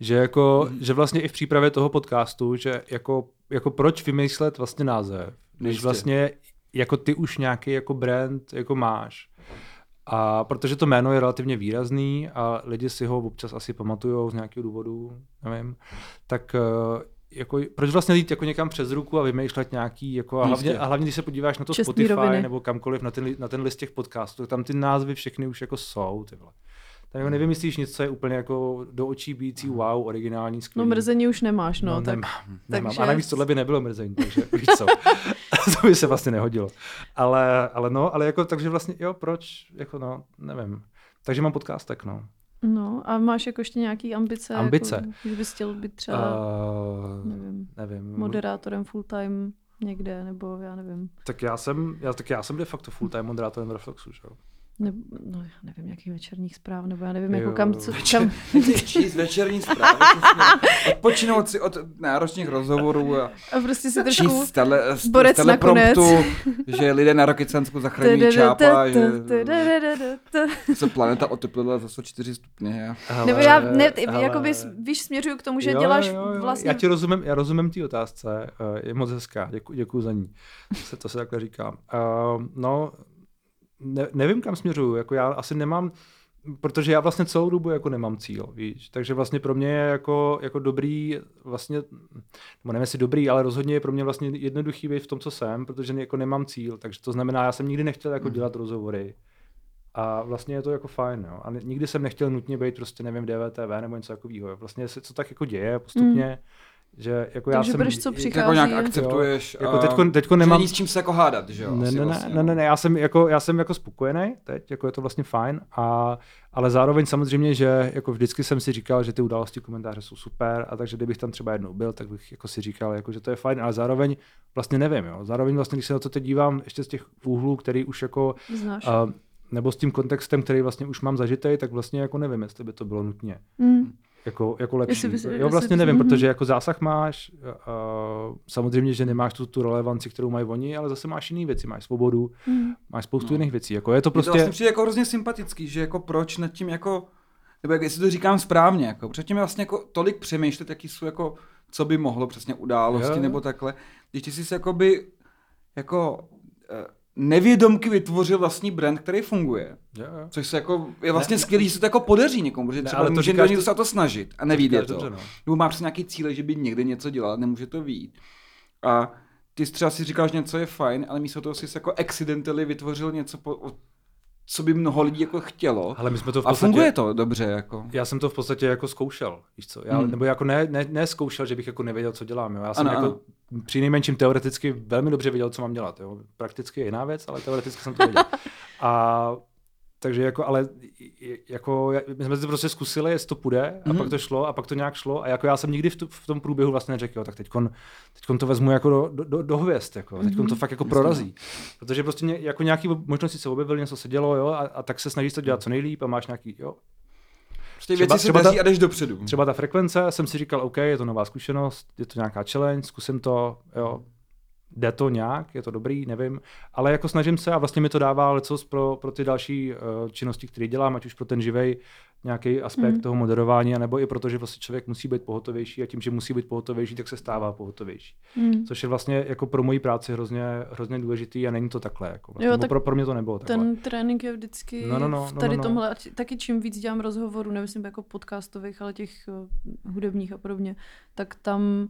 že jako, že vlastně i v přípravě toho podcastu, že jako, jako proč vymyslet vlastně název, Jistě. vlastně jako ty už nějaký jako brand jako máš. A protože to jméno je relativně výrazný a lidi si ho občas asi pamatujou z nějakého důvodu, nevím, tak eh, jako, proč vlastně jít jako někam přes ruku a vymýšlet nějaký, jako, a, hlavně, Jistě. a hlavně, když se podíváš na to Čestný Spotify roviny. nebo kamkoliv na ten, na ten list těch podcastů, tak tam ty názvy všechny už jako jsou, ty vole. Tam jako nevymyslíš nic, co je úplně jako do očí bíjící, wow, originální, No skvělý. mrzení už nemáš, no, No, tak nemám, nemám. takže- A navíc tohle by nebylo mrzení, takže víš co, to by se vlastně nehodilo. Ale, ale no, ale jako, takže vlastně, jo, proč, jako no, nevím. Takže mám podcastek, no. no a máš jako ještě nějaký ambice? Ambice? Jako, že bys chtěl být třeba, Uh, nevím, nevím. moderátorem full time někde, nebo já nevím. Tak já jsem, já, tak já jsem de facto full time moderátorem Reflexu, že jo. Ne, no, já nevím, jakých večerních zpráv, nebo já nevím, Jo. jako kam, co, kam, číst večerní zprávy, odpočinout si od náročných rozhovorů a a prostě si trošku... číst tele, z Borec telepromptu, že lidé na Rokicensku zachraňují čápa, že se planeta oteplila za 104 stupně. Nebo já, ne, ty, ale- jakoby, víš, směřuju k tomu, že Jo, děláš jo, jo. vlastně... Já ti rozumím, já rozumím té otázce, je moc hezká, děkuji, za ní. Se, to se takhle říká. Uh, no, ne, nevím, kam směřuju, jako já asi nemám, protože já vlastně celou dobu jako nemám cíl, víš, takže vlastně pro mě je jako, jako dobrý vlastně, nebo nevím jestli dobrý, ale rozhodně je pro mě vlastně jednoduchý být v tom, co jsem, protože jako nemám cíl, takže to znamená, já jsem nikdy nechtěl jako dělat rozhovory, a vlastně je to jako fajn, jo. A nikdy jsem nechtěl nutně být prostě, nevím, DVTV nebo něco takového. Vlastně se to tak jako děje postupně, že jako já Takže jsem... bereš, co přichází. Jako nějak Jo. akceptuješ. Jako a- teďko, teďko že nemám... Není s čím se jako hádat, že jo? Ne, ne, ne, vlastně, ne, ne, ne, já jsem jako, já jsem jako spokojený teď, jako je to vlastně fajn, a, ale zároveň samozřejmě, že jako vždycky jsem si říkal, že ty události komentáře jsou super a takže kdybych tam třeba jednou byl, tak bych jako si říkal, jako, že to je fajn, ale zároveň vlastně nevím, jo. zároveň vlastně, když se na to teď dívám ještě z těch úhlů, který už jako Znáš. a, nebo s tím kontextem, který vlastně už mám zažitej, tak vlastně jako nevím, jestli by to bylo nutně Mm. Jako, jako lepší. Jestli by si- jo, vlastně nevím, mhm. protože jako zásah máš, uh, samozřejmě, že nemáš tu, tu relevanci, kterou mají oni, ale zase máš jiné věci, máš svobodu, Mm. máš spoustu jiných věcí. Jako je to Prostě... prostě... Je to vlastně přijde jako hrozně sympatický, že jako proč nad tím jako, nebo jak, jestli to říkám správně, jako předtím vlastně jako tolik přemýšlet, jaký jsou jako, co by mohlo přesně události Jo, nebo takhle, když ty jsi se jakoby jako eh, nevědomky vytvořil vlastní brand, který funguje. Jo. Což se jako, je vlastně Ne, skvělý, že se to jako podaří někomu, protože Ne, třeba ale to může říkáš někdo to- se to snažit a nevíde říkáš to. dobře, no. Nebo má přesně nějaký cíle, že by někde něco dělal, nemůže to vít. A ty jsi třeba si říkáš, že něco je fajn, ale místo toho jsi jako accidentally vytvořil něco, po, co by mnoho lidí jako chtělo. Ale my jsme to v A podstatě... funguje to dobře, jako. Já jsem to v podstatě jako zkoušel, víš co? Já, Hmm. Nebo jako ne, ne, ne zkoušel, že bych jako nevěděl, co dělám. Jo? Já jsem Ano, jako při nejmenším teoreticky velmi dobře věděl, co mám dělat. Jo? Prakticky je jiná věc, ale teoreticky jsem to věděl. A takže jako, ale jako, my jsme to prostě zkusili, jestli to půjde, a Mhm. pak to šlo, a pak to nějak šlo, a jako já jsem nikdy v, tu, v tom průběhu vlastně neřekl, jo, tak teďkon, teďkon to vezmu jako do, do, do, do hvězd, jako, teďkon Mhm. to fakt jako prorazí. Protože prostě ně, jako nějaký možnosti se objevily, něco se dělo, jo, a, a tak se snažíš to dělat co nejlíp a máš nějaký, jo, Prostě Třeba- věci se třeba ta- daří a jdeš dopředu. Třeba ta frekvence, jsem si říkal, OK, je to nová zkušenost, je to nějaká challenge, zkusím to, jo, jde to nějak, je to dobrý, nevím, ale jako snažím se a vlastně mi to dává lecos pro, pro ty další uh, činnosti, které dělám, ať už pro ten živej nějaký aspekt Mhm. toho moderování, nebo i protože vlastně člověk musí být pohotovější a tím, že musí být pohotovější, tak se stává pohotovější. Mm. Což je vlastně jako pro moji práci hrozně, hrozně důležitý a není to takhle. Jako vlastně, Jo, tak pro, pro mě to nebylo takhle. Ten trénink je vždycky No, no, no, v no, tady no, no. tomhle, a či- taky čím víc dělám rozhovorů, nemyslím jako podcastových, ale těch uh, hudebních a podobně, tak tam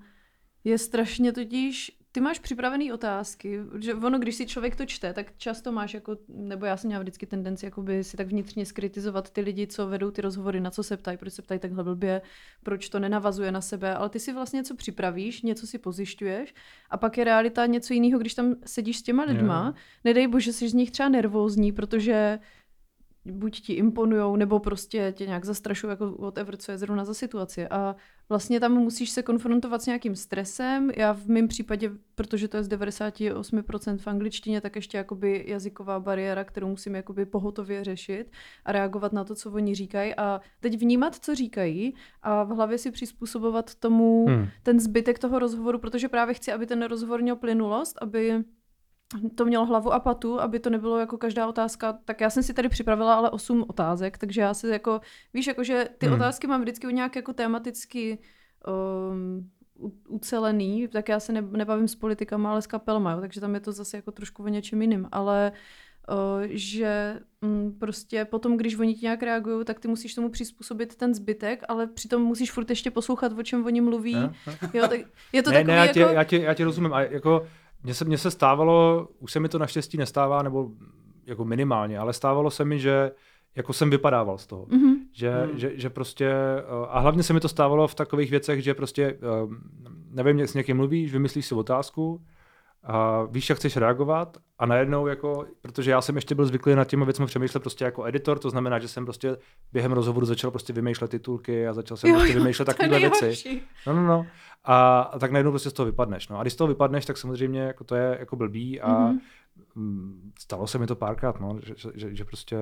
je strašně totiž, ty máš připravené otázky, že ono, když si člověk to čte, tak často máš jako, nebo já jsem měla vždycky tendenci jakoby si tak vnitřně skritizovat ty lidi, co vedou ty rozhovory, na co se ptají, proč se ptají takhle blbě, proč to nenavazuje na sebe, ale ty si vlastně něco připravíš, něco si pozjišťuješ a pak je realita něco jiného, když tam sedíš s těma lidma, Jo. nedej bože, jsi z nich třeba nervózní, protože buď ti imponujou, nebo prostě tě nějak zastrašují, jako whatever, co je zrovna za situaci. A vlastně tam musíš se konfrontovat s nějakým stresem. Já v mém případě, protože to je z 98% v angličtině, tak ještě jakoby jazyková bariéra, kterou musím jakoby pohotově řešit a reagovat na to, co oni říkají. A teď vnímat, co říkají a v hlavě si přizpůsobovat tomu Hmm. ten zbytek toho rozhovoru, protože právě chci, aby ten rozhovor měl plynulost, aby to mělo hlavu a patu, aby to nebylo jako každá otázka, tak já jsem si tady připravila ale osm otázek, takže já si jako, víš, jako že ty Hmm. otázky mám vždycky nějak jako tematicky um, ucelený, tak já se ne, nebavím s politikama, ale s kapelama, jo, takže tam je to zase jako trošku o něčem jiným, ale uh, že mm, prostě potom, když oni ti nějak reagují, tak ty musíš tomu přizpůsobit ten zbytek, ale přitom musíš furt ještě poslouchat, o čem oni mluví. Ne? Jo, tak je to ne, takový ne, já, jako... tě, já, tě, já tě rozumím. A jako, mně se, mně se stávalo, už se mi to naštěstí nestává, nebo jako minimálně, ale stávalo se mi, že jako jsem vypadával z toho. Mhm. Že, hmm. že, že prostě, eh, a hlavně se mi to stávalo v takových věcech, že prostě, eh, nevím, s někým mluvíš, vymyslíš si otázku, a víš, jak chceš reagovat a najednou jako, protože já jsem ještě byl zvyklý nad těmi věcmi přemýšlet prostě jako editor, to znamená, že jsem prostě během rozhovoru začal prostě vymýšlet titulky a začal jsem Jo, prostě vymýšlet takové věci. No, no, no. A, a tak najednou prostě z toho vypadneš. No. A když z toho vypadneš, tak samozřejmě jako to je jako blbý a Mhm. mm, stalo se mi to párkrát, no, že, že- že, prostě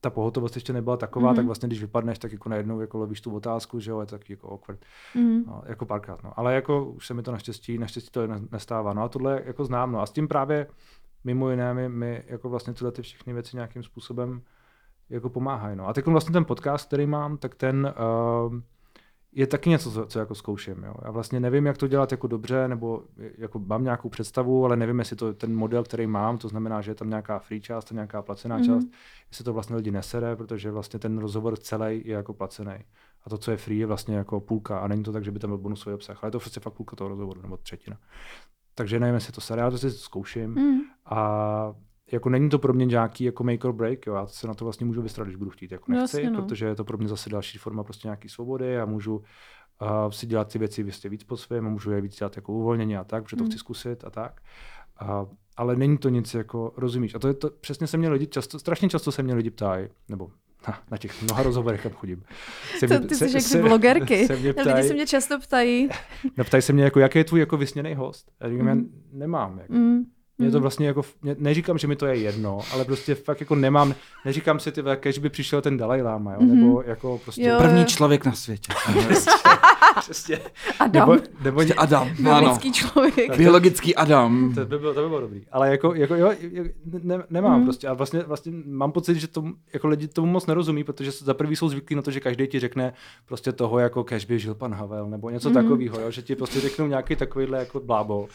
ta pohotovost ještě nebyla taková, Mhm. tak vlastně když vypadneš, tak jako najednou jako lovíš tu otázku, že jo, je to taky jako awkward. Mhm. No, jako párkrát, no. Ale jako už se mi to naštěstí, naštěstí to ne- nestává. No a tohle jako znám, no. A s tím právě mimo jiné mi, mi jako vlastně tyhle ty všechny věci nějakým způsobem jako pomáhají. No. A teď vlastně ten podcast, který mám, tak ten uh, je taky něco, co, co jako zkouším. Jo. Já vlastně nevím, jak to dělat jako dobře, nebo jako mám nějakou představu, ale nevím, jestli to ten model, který mám, to znamená, že je tam nějaká free část a nějaká placená Mhm. mm-hmm. část, jestli to vlastně lidi nesere, protože vlastně ten rozhovor celý je jako placený. A to, co je free, je vlastně jako půlka. A není to tak, že by tam byl bonusový obsah, ale je to prostě fakt půlka toho rozhovoru, nebo třetina. Takže nevím, jestli to sere, já to si zkouším. Mhm. A jako není to pro mě nějaký jako make or break, jo. já se na to vlastně můžu vystrat, když budu chtít, jako No nechci, jasně, no. protože je to pro mě zase další forma prostě nějaký svobody a můžu uh, si dělat ty věci vlastně víc po svém a můžu je víc dělat jako uvolněně a tak, protože to Mm. chci zkusit a tak. A, ale není to nic jako, rozumíš, a to je to, přesně se mě lidi často, strašně často se mě lidi ptají, nebo na, na těch mnoha rozhovorech, kam chodím. Se To, ty jsi jak ty blogerky. Se mě Lidi ptají, se mě často ptají. no, ptají se mě, jako, jaký je tvůj jako vysněný host. A já říkám, Mhm. já nemám. Jako. Mm. Mně to Mm. vlastně jako, mě, neříkám, že mi to je jedno, ale prostě fakt jako nemám, neříkám si ty, že by přišel ten Dalaj Lama, jo, Mhm. nebo jako prostě, Jo. První člověk na světě. přesně, Adam, nebo, nebo Prostě Adam, biblický člověk. Biologický Adam. to by bylo, to by bylo dobrý. Ale jako, jako jo, ne, nemám Mhm. prostě. A vlastně, vlastně mám pocit, že to, jako lidi tomu moc nerozumí, protože za prvý jsou zvyklí na to, že každý ti řekne prostě toho, jako kež by žil pan Havel, nebo něco Mhm. takového, jo, že ti prostě řeknou nějaký takovýhle jako blábol.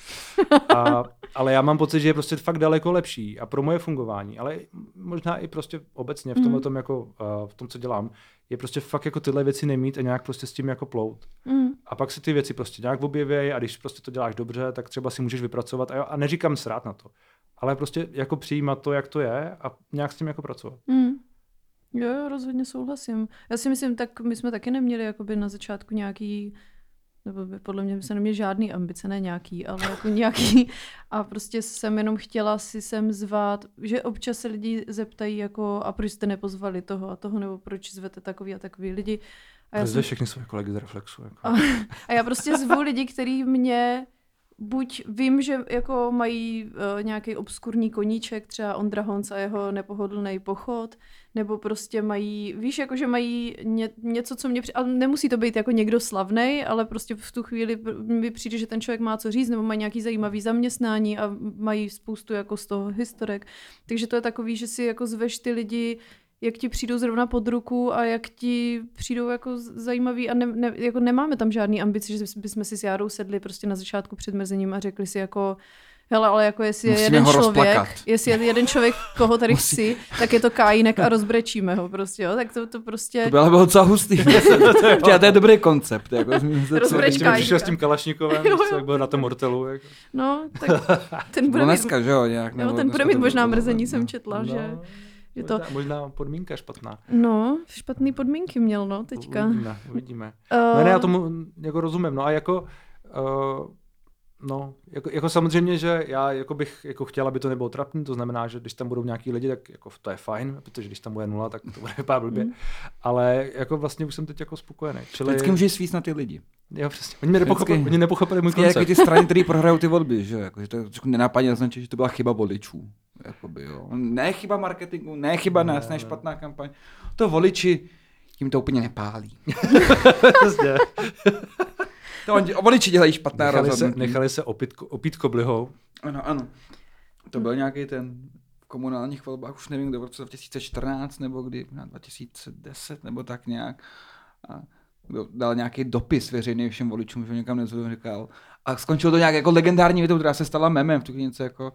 A, ale já mám pocit, že je prostě fakt daleko lepší a pro moje fungování, ale možná i prostě obecně v tomhle tom jako, uh, v tom, co dělám, je prostě fakt jako tyhle věci nemít a nějak prostě s tím jako plout. Mm. A pak si ty věci prostě nějak objevějí a když prostě to děláš dobře, tak třeba si můžeš vypracovat a, jo, a neříkám srát na to, ale prostě jako přijímat to, jak to je a nějak s tím jako pracovat. Mm. Jo, jo, rozhodně souhlasím. Já si myslím, tak my jsme taky neměli jakoby na začátku nějaký, nebo by- podle mě jsme neměli žádný ambice, ne nějaký, ale jako nějaký. A prostě jsem jenom chtěla si sem zvát, že občas se lidi zeptají jako, a proč jste nepozvali toho a toho, nebo proč zvete takový a takový lidi. A já, jsem, všechny své kolegy z Reflexu. Jako. A- a já prostě zvu lidi, kteří mě buď vím, že jako mají uh, nějaký obskurní koníček, třeba Ondra Honc a jeho nepohodlný pochod, nebo prostě mají, víš, jako že mají ně, něco, co mě, při... ale nemusí to být jako někdo slavný, ale prostě v tu chvíli mi přijde, že ten člověk má co říct, nebo mají nějaký zajímavý zaměstnání a mají spoustu jako z toho historek. Takže to je takový, že si jako zveš ty lidi, jak ti přijdou zrovna pod ruku a jak ti přijdou jako zajímavý a ne, ne, jako nemáme tam žádný ambici, že bychom si s Járou sedli prostě na začátku před mrzením a řekli si jako Hele, ale jako jestli je Musíme jeden ho člověk, rozplakat. jestli je jeden člověk, koho tady Musí. chci, tak je to Kajínek a rozbrečíme ho prostě, jo? Tak to, to prostě... To by ale bylo docela hustý. to, to je dobrý koncept. Jako, se, co- přišel s tím Kalašnikovem, Jo, jo. jak byl na tom mortelu. Jako. No, tak ten bude bylo mít, dneska, že jo? Nějak, jo, nebo ten bude mít možná bylo, mrzení, no. jsem četla, že, že to... možná, možná podmínka špatná. No, špatný podmínky měl, no, teďka. Uvidíme, uvidíme. Uh, Ne, ne, já tomu jako rozumím. No a jako, uh, no, jako, jako, samozřejmě, že já jako bych jako chtěl, aby to nebylo trapný, to znamená, že když tam budou nějaký lidi, tak jako to je fajn, protože když tam bude nula, tak to bude vypadat blbě. Mm. Ale jako vlastně už jsem teď jako spokojený. Čili, Vždycky můžeš svíst na ty lidi. jo, přesně. Oni, mě nepochopili, Vždycky. oni nepochopili můj Vždycky jako koncept. ty strany, které prohrajou ty volby, že jo? Jako, že to nenápadně naznačí, že to byla chyba voličů. Jakoby, jo. Ne chyba marketingu, ne chyba Ne, nás, ne ne. špatná kampaň. To voliči, tím to úplně nepálí. To oni, voliči dělají špatná nechali, se, rozhodnutí. nechali se opít, opít koblihou. Ano, ano. To byl nějaký ten v komunálních volbách, už nevím, kdo v roce 2014 nebo kdy, na 2010 nebo tak nějak. A kdo dal nějaký dopis veřejný všem voličům, že někam nezvodu, říkal. A skončilo to nějak jako legendární větou, která se stala memem, v tu něco jako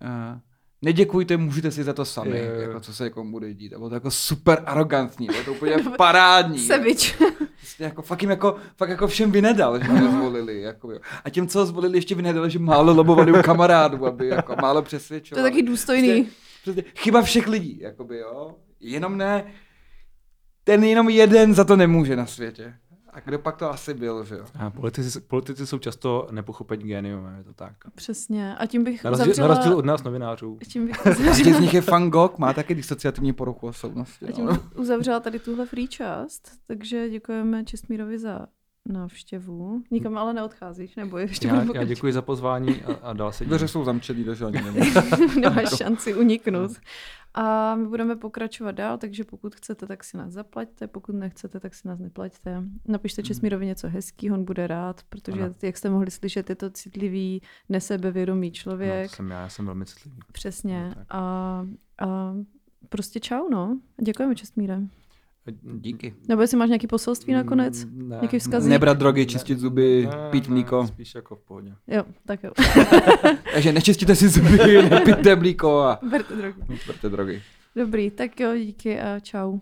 uh, neděkujte, můžete si za to sami, jo, jo. jako co se jako bude dít. A bylo to jako super arrogantní, bylo to úplně parádní. Sevič. Prostě jako, fakt jim jako, fakt jako všem vynedal, že ho zvolili. Jako, jo. A těm, co ho zvolili, ještě vynedal, že málo lobovali u kamarádů, aby jako málo To přesvědčovali. je taky důstojný. Prostě, chyba všech lidí, jakoby, jo. Jenom ne, ten jenom jeden za to nemůže na světě. A kdo pak to asi byl, že jo? A politici, politici jsou často nepochopení géniové, je to tak. Přesně. A tím bych Na rozdíl, na uzavřela... rozdíl od nás novinářů. Tím bych Každý uzavřela, z nich je Van Gogh, má taky disociativní poruchu osobnosti. a tím No. bych uzavřela tady tuhle free část, takže děkujeme Čestmírovi za návštěvu. Nikam ale neodcházíš, nebo ještě Já, já děkuji za pozvání a, a dál se Dveře jsou zamčený, takže ani nemůžu. Nemáš šanci uniknout. A my budeme pokračovat dál, takže pokud chcete, tak si nás zaplaťte, pokud nechcete, tak si nás neplaťte. Napište Česmírovi něco hezkýho, on bude rád, protože, Ano. jak jste mohli slyšet, je to citlivý, nesebevědomý No, člověk. to jsem já, já jsem velmi citlivý. Přesně. No. A, a prostě čau, no. Děkujeme, Čestmíre. Díky. Nebo jestli máš nějaký poselství nakonec? Mm, Ne, Nějaký vzkazík? Nebrat drogy, čistit zuby, Ne, pít ne, mlíko. Spíš jako v pohodě. Jo, tak jo. Takže nečistíte si zuby, nepijte mlíko a Berte drogy. berte drogy. Dobrý, tak jo, díky a čau.